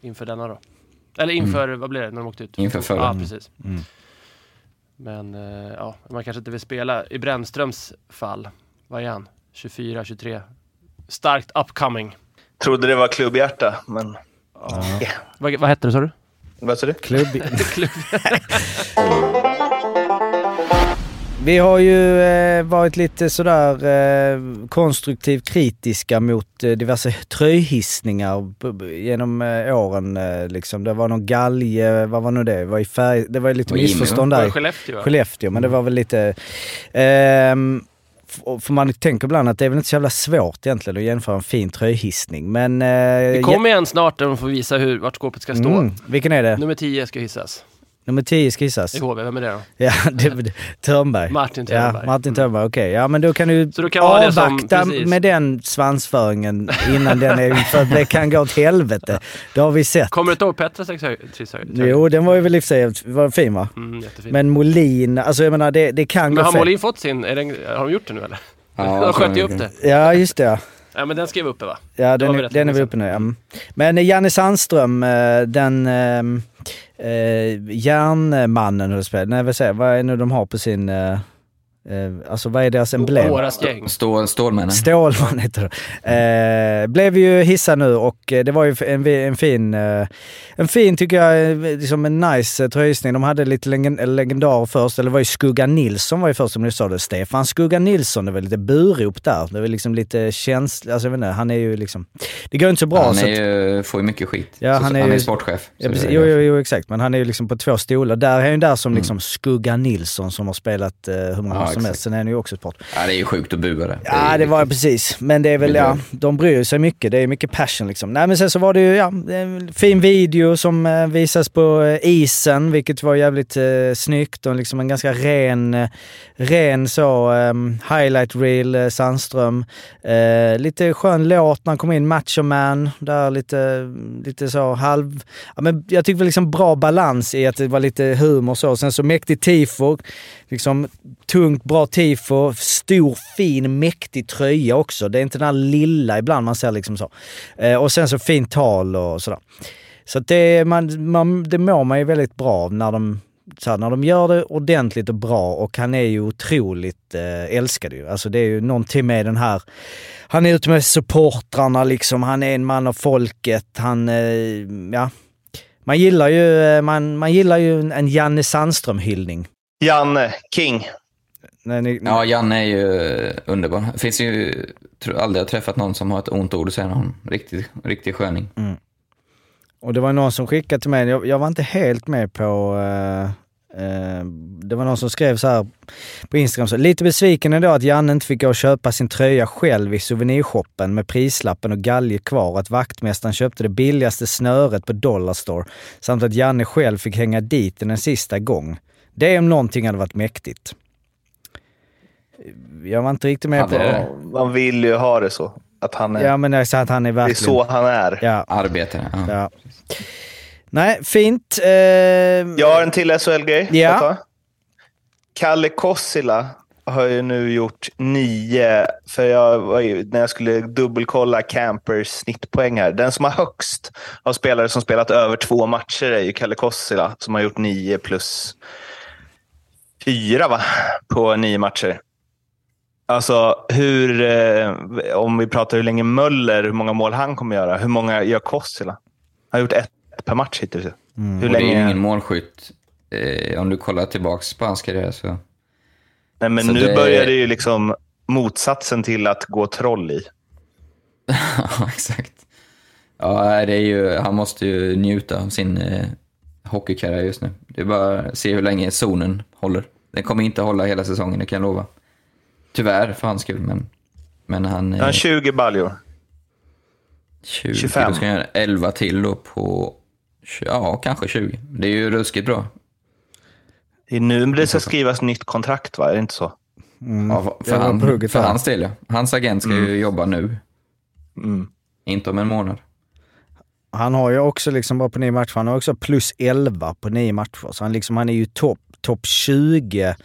inför denna då. Eller inför, vad blir det, när de åkte ut? Inför förra. Ja, precis. Men eh, ja, man kanske inte vill spela. I Brännströms fall, vad är han? 24, 23. Starkt upcoming. Trodde det var klubbhjärta, men... Vad, vad hette det sa du? Vad sa du? *laughs* Klubb... Vi har ju eh, varit lite sådär eh, konstruktivt kritiska mot eh, diverse tröjhissningar genom eh, åren. Eh, liksom. Det var någon galge, vad var nu det? Det var, i färg, det var lite missförstånd där. det Skellefteå? Skellefteå, men det var väl lite... för man tänker ibland att det är väl inte så jävla svårt egentligen att jämföra en fin tröjhissning. Men... Eh, Det kommer en snart där de får visa hur, vart skåpet ska stå. mm, vilken är det? Nummer 10 ska hissas. Nummer 10 ska hissas. I HV, vem är det då? Ja, *laughs* det, Törnberg. Martin Ja, Törnberg. Martin Törnberg, okej. Ja men då kan du Så då kan som- avvakta precis. med den svansföringen innan den är för det kan gå åt helvete. Det har vi sett. Kommer du inte ihåg Petras tröja? Jo, den var ju väl i och för sig var fin va? Mm, jättefin. Men Molin, alltså jag menar det, det kan Men gå har fel. Molin fått sin, är den, har de gjort det nu eller? Ja, de sköt ju upp det. Ja, just det. ja. Ja men den skrev uppe va? Ja, den, den är vi uppe nu. ja. Mm. Men eh, Janne Sandström, eh, den eh, järnmannen, eh, höll spelar, nej vad säger vad är det nu de har på sin, eh, eh, alltså vad är deras emblem? Åras gäng. Stå, Stålmännen. Stålman *laughs* heter det. Eh, blev ju hissad nu och eh, det var ju en, en fin, eh, en fin tycker jag, eh, liksom en nice tröjhissning. De hade lite legend, legendar först, eller det var ju Skugga Nilsson var ju först som ni sa det. Stefan Skugga Nilsson, det var lite burop där. Det var liksom lite känsligt, alltså jag vet inte, han är ju liksom, det går inte så bra. Han så att, ju, får ju mycket skit. Ja, Så- han är han är ju- sportchef. Ja, så precis. Jo, jo, jo, exakt. Men han är ju liksom på två stolar. Där är ju där som liksom Skugga Nilsson som har spelat eh, hur många Ja, år som exakt. helst. Sen är ju också sport. Ja, det är ju sjukt att bua det. Ja, det var precis. Men det är väl, ja, de bryr sig mycket. Det är mycket passion liksom. Nej, men sen så var det ju, ja, en fin video som eh, visas på eh, isen, vilket var jävligt eh, snyggt och liksom en ganska ren, eh, ren så, eh, highlight reel, eh, Sandström. Eh, lite skön låt när han kom in, Macho Man, där lite, lite så halv... Ja, men jag tyckte liksom bra balans i att det var lite humor så. Sen så mäktig tifo, liksom tungt, bra tifo, stor, fin, mäktig tröja också. Det är inte den här lilla ibland man ser liksom så. Eh, och sen så fint tal och sådär. Så det, man, man, det mår man ju väldigt bra av när de, så här, när de gör det ordentligt och bra och han är ju otroligt eh, älskad ju. Alltså det är ju någonting med den här, han är ute med supportrarna liksom, han är en man av folket, han, eh, ja. Man gillar ju, eh, man, man gillar ju en, en Janne Sandström-hyllning. Janne, King. När ni- Ja, Janne är ju underbar. Det finns ju, tror aldrig jag har träffat någon som har ett ont ord att säga om honom. Riktigt, riktig sköning. Och det var någon som skickade till mig, jag, jag var inte helt med på... eh, eh, det var någon som skrev så här på Instagram, så, lite besviken ändå att Janne inte fick gå och köpa sin tröja själv i souvenirshoppen med prislappen och galge kvar. Att vaktmästaren köpte det billigaste snöret på Dollarstore. Samt att Janne själv fick hänga dit den en sista gång. Det om någonting hade varit mäktigt. Jag var inte riktigt med på... det? Man vill ju ha det så. Att han är, Ja men jag sa att han är det är verkligen... så han är. Ja, Arbetare. Ja. ja. Nej, fint. Eh, Jag har en till SHL-grej. Ja. Kalle Kossila har ju nu gjort nio, för jag, var ju- när jag skulle dubbelkolla Campers snittpoäng här. Den som har högst av spelare som spelat över två matcher är ju Kalle Kossila som har gjort nio plus fyra va? på nio matcher. Alltså hur, eh, om vi pratar hur länge Möller, hur många mål han kommer göra. Hur många gör Kossila? Han har gjort ett per match hittills. Hur Och det är ju länge? ingen målskytt. Eh, om du kollar tillbaks på hans karriär så... Nej, men Så nu det- börjar det ju liksom motsatsen till att gå troll i. Ja, *laughs* exakt. Ja, det är ju, han måste ju njuta av sin eh, hockeykarriär just nu. Det är bara att se hur länge zonen håller. Den kommer inte hålla hela säsongen, det kan jag lova. Tyvärr för hans skull, men, men han... Han har Eh, 20 baljor. 20, 25. Då ska han göra 11 till då på... Ja, kanske 20. Det är ju ruskigt bra. Det är nu det ska skrivas nytt kontrakt, va? Är det inte så? Ja, det för, han, för hans del ja. Hans agent ska ju jobba nu, Mm. inte om en månad. Han har ju också liksom bara på nio matcher, han har också plus 11 på nio matcher. Så han, liksom, han är ju topp top 20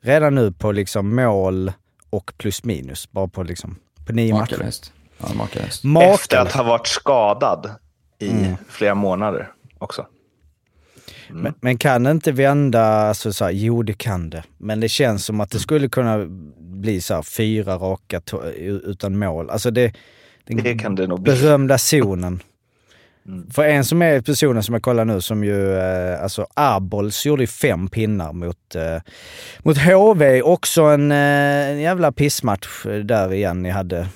redan nu på liksom mål och plus minus. Bara på, liksom, på nio matcher. Makalöst. Ja, makalöst. Efter Makalöst. att ha varit skadad i Mm. flera månader också. Men, men kan det inte vända, alltså så här, jo det kan det. Men det känns som att det skulle kunna bli så här, fyra raka utan mål. Alltså det, den Det kan det nog bli. berömda zonen. För en som är personen som jag kollar nu som ju, eh, alltså Arbols gjorde ju fem pinnar mot, eh, mot HV. Också en, eh, en jävla pissmatch eh, där igen ni hade.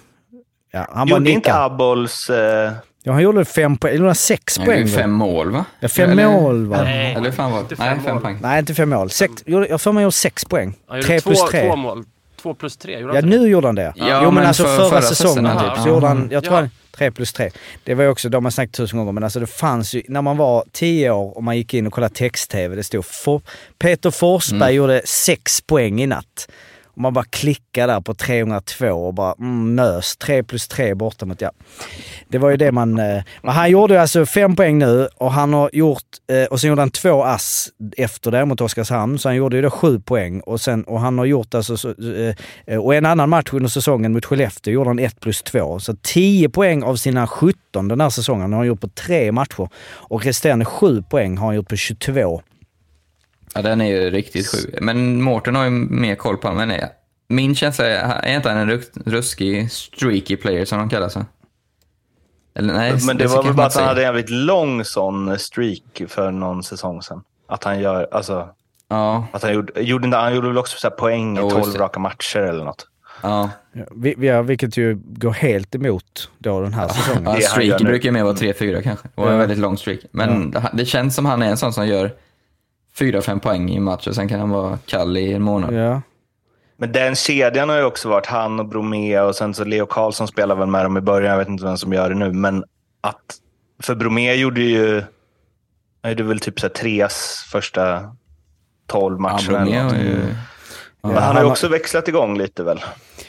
Ja, han Gjorde inte. Abols... Eh, Ja, han gjorde fem poäng, eller sex Han gjorde poäng. va? fem mål va? Ja, fem Eller- mål va? Nej. Eller hur fan var det? Inte fem Nej, fem mål. poäng. Nej, inte fem mål. Sex, gjorde- jag får mig gjorde sex poäng. Han gjorde Tre två, plus tre. två mål. Två plus tre, gjorde Ja, han inte nu gjorde han det. Ja, jo, men, men alltså för- förra, förra säsongen så typ. gjorde han, jag tror Ja. han, tre plus tre. Det var ju också, de har man snackat tusen gånger, men alltså det fanns ju, när man var tio år och man gick in och kollade text-tv, det stod for, Peter Forsberg gjorde sex poäng i natt. Och man bara klickade där på 302 och bara mm, nös. 3 plus 3 borta mot, ja. Det var ju det man... Eh, men han gjorde alltså fem poäng nu och han har gjort... Eh, och sen gjorde han två ass efter det mot Oskarshamn, så han gjorde ju då sju poäng. Och, sen, och han har gjort alltså... Så, eh, eh och en annan match under säsongen mot Skellefteå gjorde han 1 plus 2. Så 10 poäng av sina 17 den här säsongen har han gjort på tre matcher. Och resterande 7 poäng har han gjort på 22. Ja, den är ju riktigt sjuk. Men Mårten har ju mer koll på honom än jag. Min känsla är, är inte han en ruskig streaky player som de kallar så? Eller nej, men det så var väl bara att han hade en jävligt lång sån streak för någon säsong sedan. Att han gör, alltså, Ja, att han gjorde, gjorde, han gjorde väl också så här poäng i Jo, just 12 det. raka matcher eller något. ja. Ja, vi, vi, har- vilket ju går helt emot då den här säsongen. ja streaken brukar ju mer vara 3-4 kanske. Det var en Ja. väldigt lång streak. Men det, det känns som han är en sån som gör 4-5 poäng i en match och sen kan han vara kall i en månad. Ja. Men den kedjan har ju också varit han och Bromé och sen så Leo Karlsson spelar väl med dem i början. Jag vet inte vem som gör det nu. Men att... För Bromé gjorde ju... Han gjorde väl typ så här Tres första 12 Ja, matcher. Bromé eller något. har ju... Men Ja, han har ju har- också växlat igång lite väl?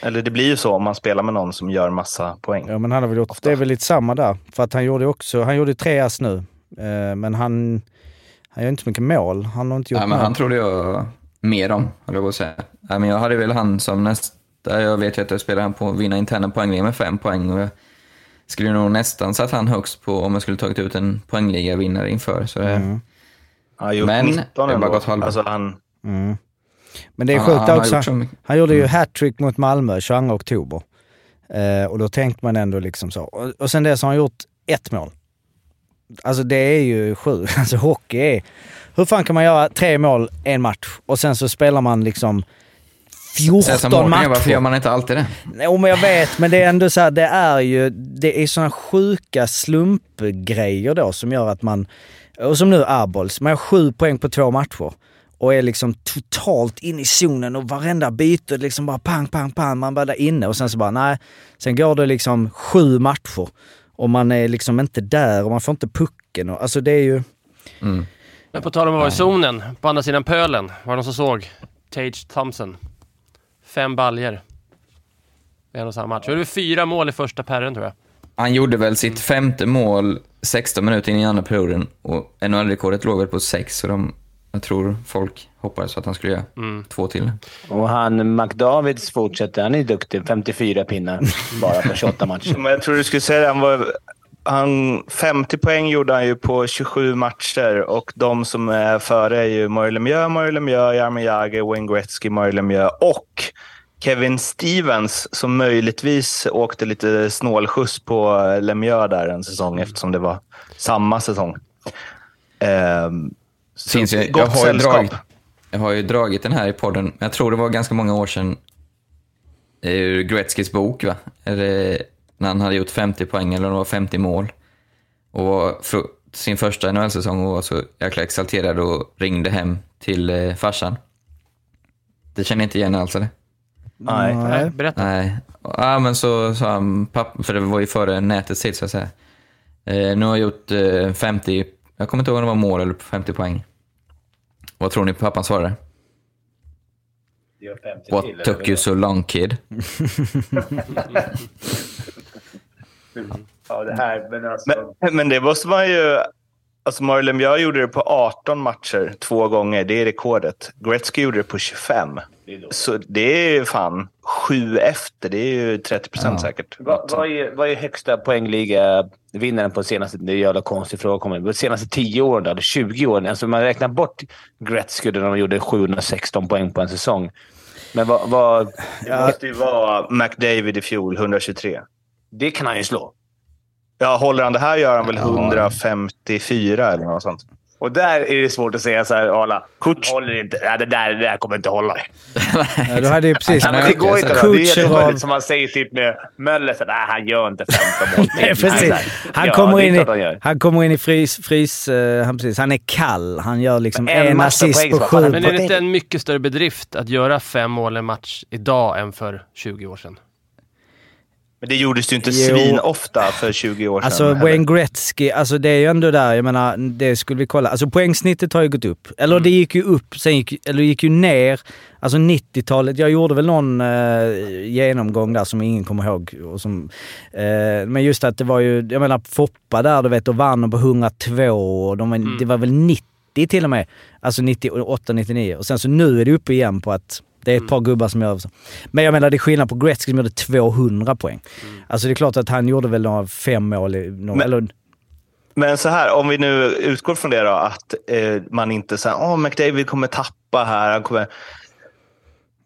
Eller det blir ju så om man spelar med någon som gör massa poäng. Ja men han har väl gjort, det är väl lite samma där. För att han gjorde också, han gjorde tre ass nu. Eh, men han, han gör inte så mycket mål. Han har inte gjort Ja, men mål. han trodde jag mer om, höll jag på att säga. Ja, men jag hade väl han som nästa... Jag vet ju att jag spelar han på vinna interna poängliga med fem poäng. Och jag skulle nog nästan satt han högst på om jag skulle tagit ut en poängliga-vinnare inför. Så det, Mm. Han har gjort Men 19 det har bara gått halva. Alltså han... Mm. Men det är Han- sjukt han också. gjort så Han, han gjorde ju hattrick mot Malmö 22 oktober. Eh, och då tänkte man ändå liksom så. Och, och sen dess har han gjort ett mål. Alltså det är ju sjukt. *laughs* Alltså hockey är... Hur fan kan man göra tre mål en match och sen så spelar man liksom 14 Säga som Mårten matcher? varför gör man inte alltid det? Jo men jag vet, men det är ändå så här, det är ju, det är såna sjuka slumpgrejer då som gör att man, och som nu Arbols, man har sju poäng på två matcher och är liksom totalt in i zonen och varenda byte liksom bara pang, pang, pang, man bara där inne och sen så bara nej, sen går det liksom sju matcher och man är liksom inte där och man får inte pucken och alltså det är ju, Mm. Men på tal om att vara i zonen, på andra sidan pölen, var det någon som såg Tage Thompson? Fem baljer i en och samma match. Han gjorde fyra mål i första perren tror jag. Han gjorde väl sitt femte mål 16 minuter in i andra perioden och NHL-rekordet låg väl på sex, så de, jag tror folk hoppades att han skulle göra två till. Och han McDavids fortsätter. Han är duktig. 54 pinnar bara på 28 matcher. *laughs* Men jag tror du skulle säga det. Han var, han, 50 poäng gjorde han ju på 27 matcher och de som är före är ju Mario Lemieux, Mario Lemieux, Jaromir Jagr, Wayne Gretzky, Mario Lemieux och Kevin Stevens som möjligtvis åkte lite snålskjuts på Lemieux där en säsong eftersom det var samma säsong. Så Finns ju, jag, gott har ju sällskap. dragit, jag har ju dragit den här i podden, jag tror det var ganska många år sedan, ur Gretzkys bok, va? Eller, när han hade gjort 50 poäng, eller om det var 50 mål. Och var fr- sin första NHL-säsong och var så jäkla exalterad och ringde hem till eh, farsan. Det känner jag inte igen alls, eller? Nej. Nej, berätta. Nej. Ja, men så sa han, pappa, för det var ju före nätets tid så att säga. Eh, nu har jag gjort eh, 50, jag kommer inte ihåg om det var mål eller 50 poäng. Vad tror ni pappan svarade? What till, took you so long kid? *laughs* ja, det här, men, alltså... men, men det måste man ju Alltså Mario Lemieux gjorde det på 18 matcher två gånger. Det är rekordet. Gretzky gjorde det på 25. Så det är ju fan sju efter. Det är ju 30 procent säkert. Vad, vad, är, vad är högsta poängliga-vinnaren på senaste... Det är en jävla konstig fråga. kommer. De senaste 10 åren, då, eller 20 åren. Alltså man räknar bort Gretzky där de gjorde 716 poäng på en säsong. Men vad... vad Det måste ju vara McDavid i fjol, 123. det kan han ju slå. Ja, håller han det här gör han väl 154 eller något sånt. Och där är det svårt att säga så här, Arla. Kurt håller inte. Ja, det, där, det där kommer inte hålla. Ja, du hade ju precis... Ja, men det går inte. då. Det är. Som man säger typ med Möller. Så, nej, han gör inte 15 mål. *laughs* Nej, precis. Han, Ja, kommer in han i, gör. han kommer in i frys... frys eh, han, precis, han är kall. Han gör liksom En en, assist på sju. Men är det inte en mycket större bedrift att göra fem mål i en match idag än för 20 år sedan? Men det gjordes ju inte Jo. svin ofta för 20 år sedan. Alltså. Wayne Gretzky, alltså det är ju ändå där, jag menar, det skulle vi kolla. Alltså poängsnittet har ju gått upp. Eller Mm. det gick ju upp, sen gick, eller det gick ju ner. Alltså 90-talet, jag gjorde väl någon eh, genomgång där som ingen kommer ihåg. Och som, eh, men just att det var ju, jag menar Foppa där du vet, och vann på 102 och de, var- det var väl 90 till och med. Alltså 98, 99. Och sen så nu är det uppe igen på att det är ett par gubbar som gör så. Men jag menar det är skillnad på Gretzky som gjorde 200 poäng. Alltså det är klart att han gjorde väl några fem mål, några, Men- eller Men så här, om vi nu utgår från det då, att eh, man inte säger åh McDavid kommer tappa här. Han kommer...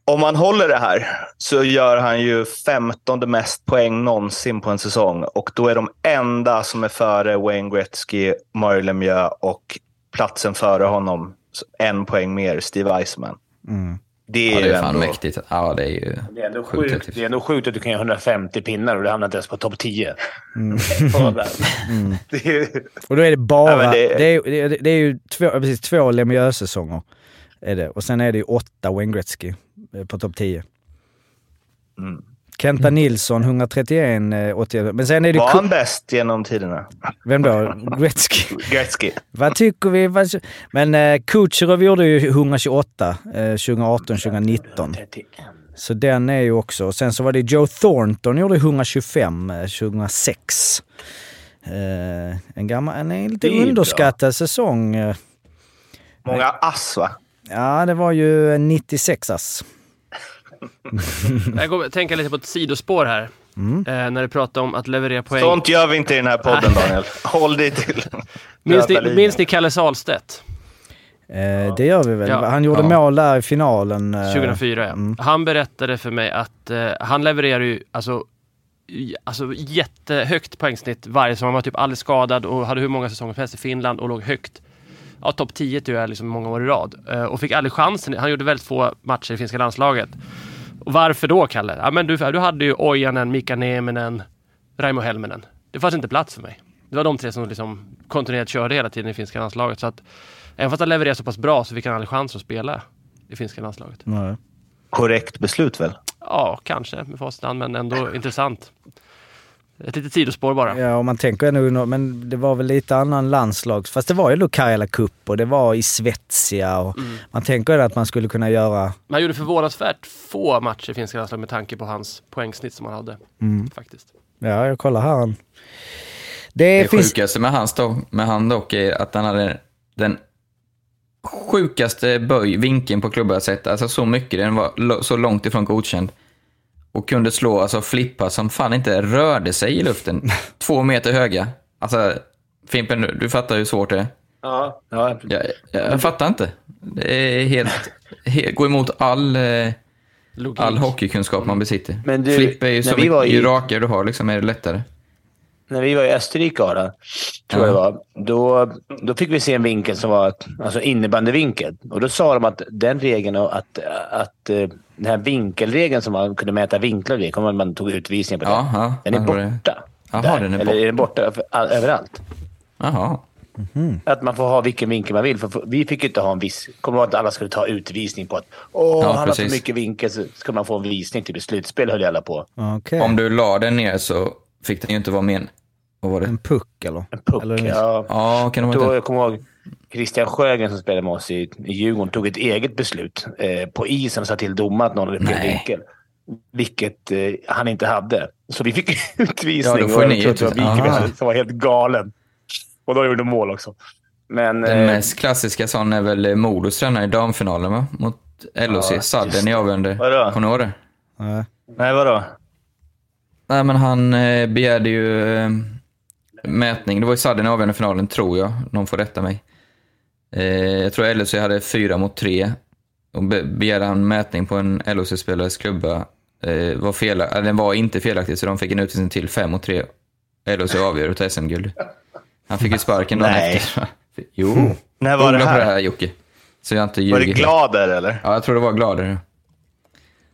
Om man håller det här så gör han ju 15 mest poäng någonsin på en säsong. Och då är de enda som är före Wayne Gretzky, Mario Lemieux och platsen före honom en poäng mer, Steve Eisenman. Det är Ja, det ju är fan ändå... mäktigt. Ja, det är ju Det är, ändå sjukt sjukt, det är ändå sjukt att du kan göra 150 pinnar och du hamnar inte ens på topp 10. Och där. Det är, Och då är det bara... Ja, det- det... är, det, är, det är ju två, precis, två Lemieux-säsonger. Är det. Och sen är det ju åtta Wayne Gretzky eh, på topp 10. Kenta Nilsson 131, eh, 81. Men sen är det Var han bäst genom tiderna? Vem då? *laughs* Gretzky. Gretzky. Vad tycker vi? Vad, men eh, Kucherov gjorde ju 128 eh, 2018-2019. 31. Så den är ju också... Och sen så var det Joe Thornton gjorde 125 eh, 2006. Eh, en gammal, en lite underskattad säsong. eh. Många ass, va? Ja, det var ju 96 ass. *laughs* Jag går, tänker lite på ett sidospår här. Eh, när du pratar om att leverera poäng. Sånt gör vi inte i den här podden, *laughs* Daniel. Håll dig till *laughs* minns, ni, minns ni Kalle Sahlstedt? Eh, det gör vi väl. Ja. Han gjorde Ja. mål där i finalen. eh, 2004 ja. Han berättade för mig att eh, han levererar ju alltså, alltså jättehögt poängsnitt varje säsong. Han var typ aldrig skadad och hade hur många säsonger som helst i Finland och låg högt. Ja, topp 10 tror jag liksom många år i rad. Eh, och fick aldrig chansen. Han gjorde väldigt få matcher i finska landslaget. Och varför då, Kalle? Ja, men du, du hade ju Ojanen, Mika Nieminen, Raimo Helminen. Det fanns inte plats för mig. Det var de tre som liksom kontinuerligt körde hela tiden i finska landslaget. Så att, även fast han levererade så pass bra så fick han aldrig chans att spela i finska landslaget. Nej. Korrekt beslut väl? Ja, kanske med facit men ändå intressant. Ett litet sidospår bara. Ja, och man tänker nå- men det var väl lite annan landslag. Fast det var ju då Karjala Cup och det var i Svezia och Mm. man tänker att man skulle kunna göra... Han gjorde förvånansvärt få matcher i finska landslaget med tanke på hans poängsnitt som han hade. Faktiskt. Ja, jag kollar här. Det, Det finns... sjukaste med, hans då, med han dock är att han hade den sjukaste böj, vinkeln på klubban jag sett. Alltså så mycket, den var så långt ifrån godkänd. Och kunde slå, alltså flippa som fan inte rörde sig i luften. *laughs* Två meter höga. Alltså, Fimpen, du, fattar hur svårt det är. Ja, ja. Jag, jag, fattar inte. Det är helt, helt går emot all, eh, Logik. all hockeykunskap man besitter. Men du, Flipp är ju när så vi mycket, var i- ju rakare du har liksom är det lättare. När vi var i Österrike, Ara, tror jag det var, då, då fick vi se en vinkel som var alltså innebandyvinkel. Och då sa de att den regeln och att, att eh, den här vinkelregeln som man kunde mäta vinklar i, kommer man tog utvisningar på det. Ja, ja, den är borta. Där. den är Eller är den borta överallt? Jaha. Att man får ha vilken vinkel man vill. För vi fick ju inte ha en viss... Kommer ihåg att alla skulle ta utvisning på att åh, Ja, han har precis. för mycket vinkel så ska man få en visning. Typ i slutspel höll alla på. Okej. Om du la den ner så fick den ju inte vara med. Vad var det? En puck eller? En puck. Eller en- ja. Ja, kan det? jag kommer ihåg Christian Sjögren som spelade med oss i, i Djurgården tog ett eget beslut eh, på isen och sa till domaren att någon hade fel vinkel. Vilket eh, han inte hade. Så vi fick *laughs* utvisning. Ja, då får och ni jag tror att det var som helt galen. Och då gjorde de mål också. Men Den eh, mest klassiska sån är väl Modos tränare i damfinalen va? Mot LOC. Ja, Sadden i avgörande. Kommer ni ihåg det? Ja. Nej, vadå? Nej, men han eh, begärde ju eh, mätning. Det var i Sadden i avgörande finalen, tror jag. Någon får rätta mig. Eh, jag tror LOC hade fyra mot tre. Och be- begärde han mätning på en LOC-spelares klubba. Eh, var fel, eller den var inte felaktig, så de fick en utvisning till fem mot tre. LOC avgör och tar SM-guld. Han fick ju sparken dagen efter. *laughs* Jo. När var det Googla på det här? här Jocke. Så jag inte Var det ljuger. Glader eller? Ja, jag tror det var Glader.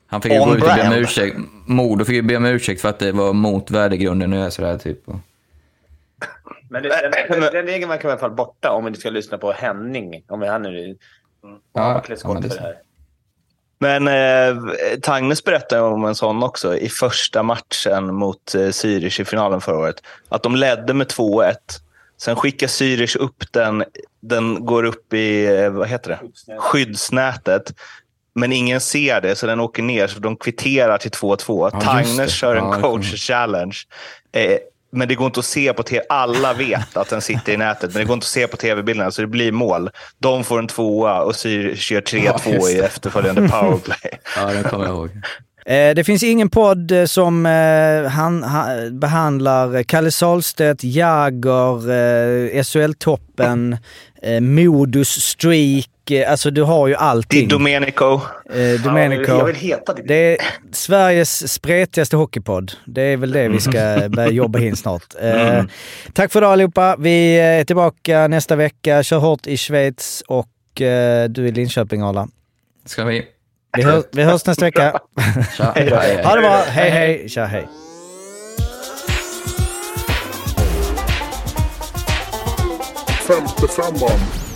Han fick ju gå ut och be om ursäkt. Modo fick ju be om ursäkt för att det var mot värdegrunden och göra sådär typ. Och- Men det, den, den, den regeln verkar i alla fall borta om vi ska lyssna på Henning. Om han nu Ja, klär ja, det för det här. Men eh, Tagnes berättade om en sån också i första matchen mot eh, Zürich i finalen förra året. Att de ledde med 2-1. Sen skickar Zürich upp den. Den går upp i eh, vad heter det? skyddsnätet. Men ingen ser det, så den åker ner. Så de kvitterar till 2-2. Ja, det. kör en Ja, coach challenge. Eh, men det går inte att se på tv. Alla vet att den sitter i *laughs* nätet, men det går inte att se på tv-bilderna, så det blir mål. De får en tvåa och Zürich gör 3-2 Ja, i efterföljande powerplay. *laughs* Ja, det kommer jag ihåg. *laughs* Eh, Det finns ingen podd eh, som eh, han, han, behandlar Kalle Sahlstedt, Jagger, SHL-toppen, eh, Modus Streak. Eh, alltså du har ju Di allting. Domenico. Eh, Domenico. Jag vill heta det. Det är Sveriges spretigaste hockeypodd. Det är väl det vi ska *laughs* börja jobba in snart. Eh, tack för idag allihopa. Vi är tillbaka nästa vecka. Kör hårt i Schweiz och eh, du i Linköping Arla. Ska vi? Vi, hör, vi hörs nästa vecka. *laughs* Tja. Hej, *laughs* hej. Ha det bra. Hej hej. Tja hej. Femte femman.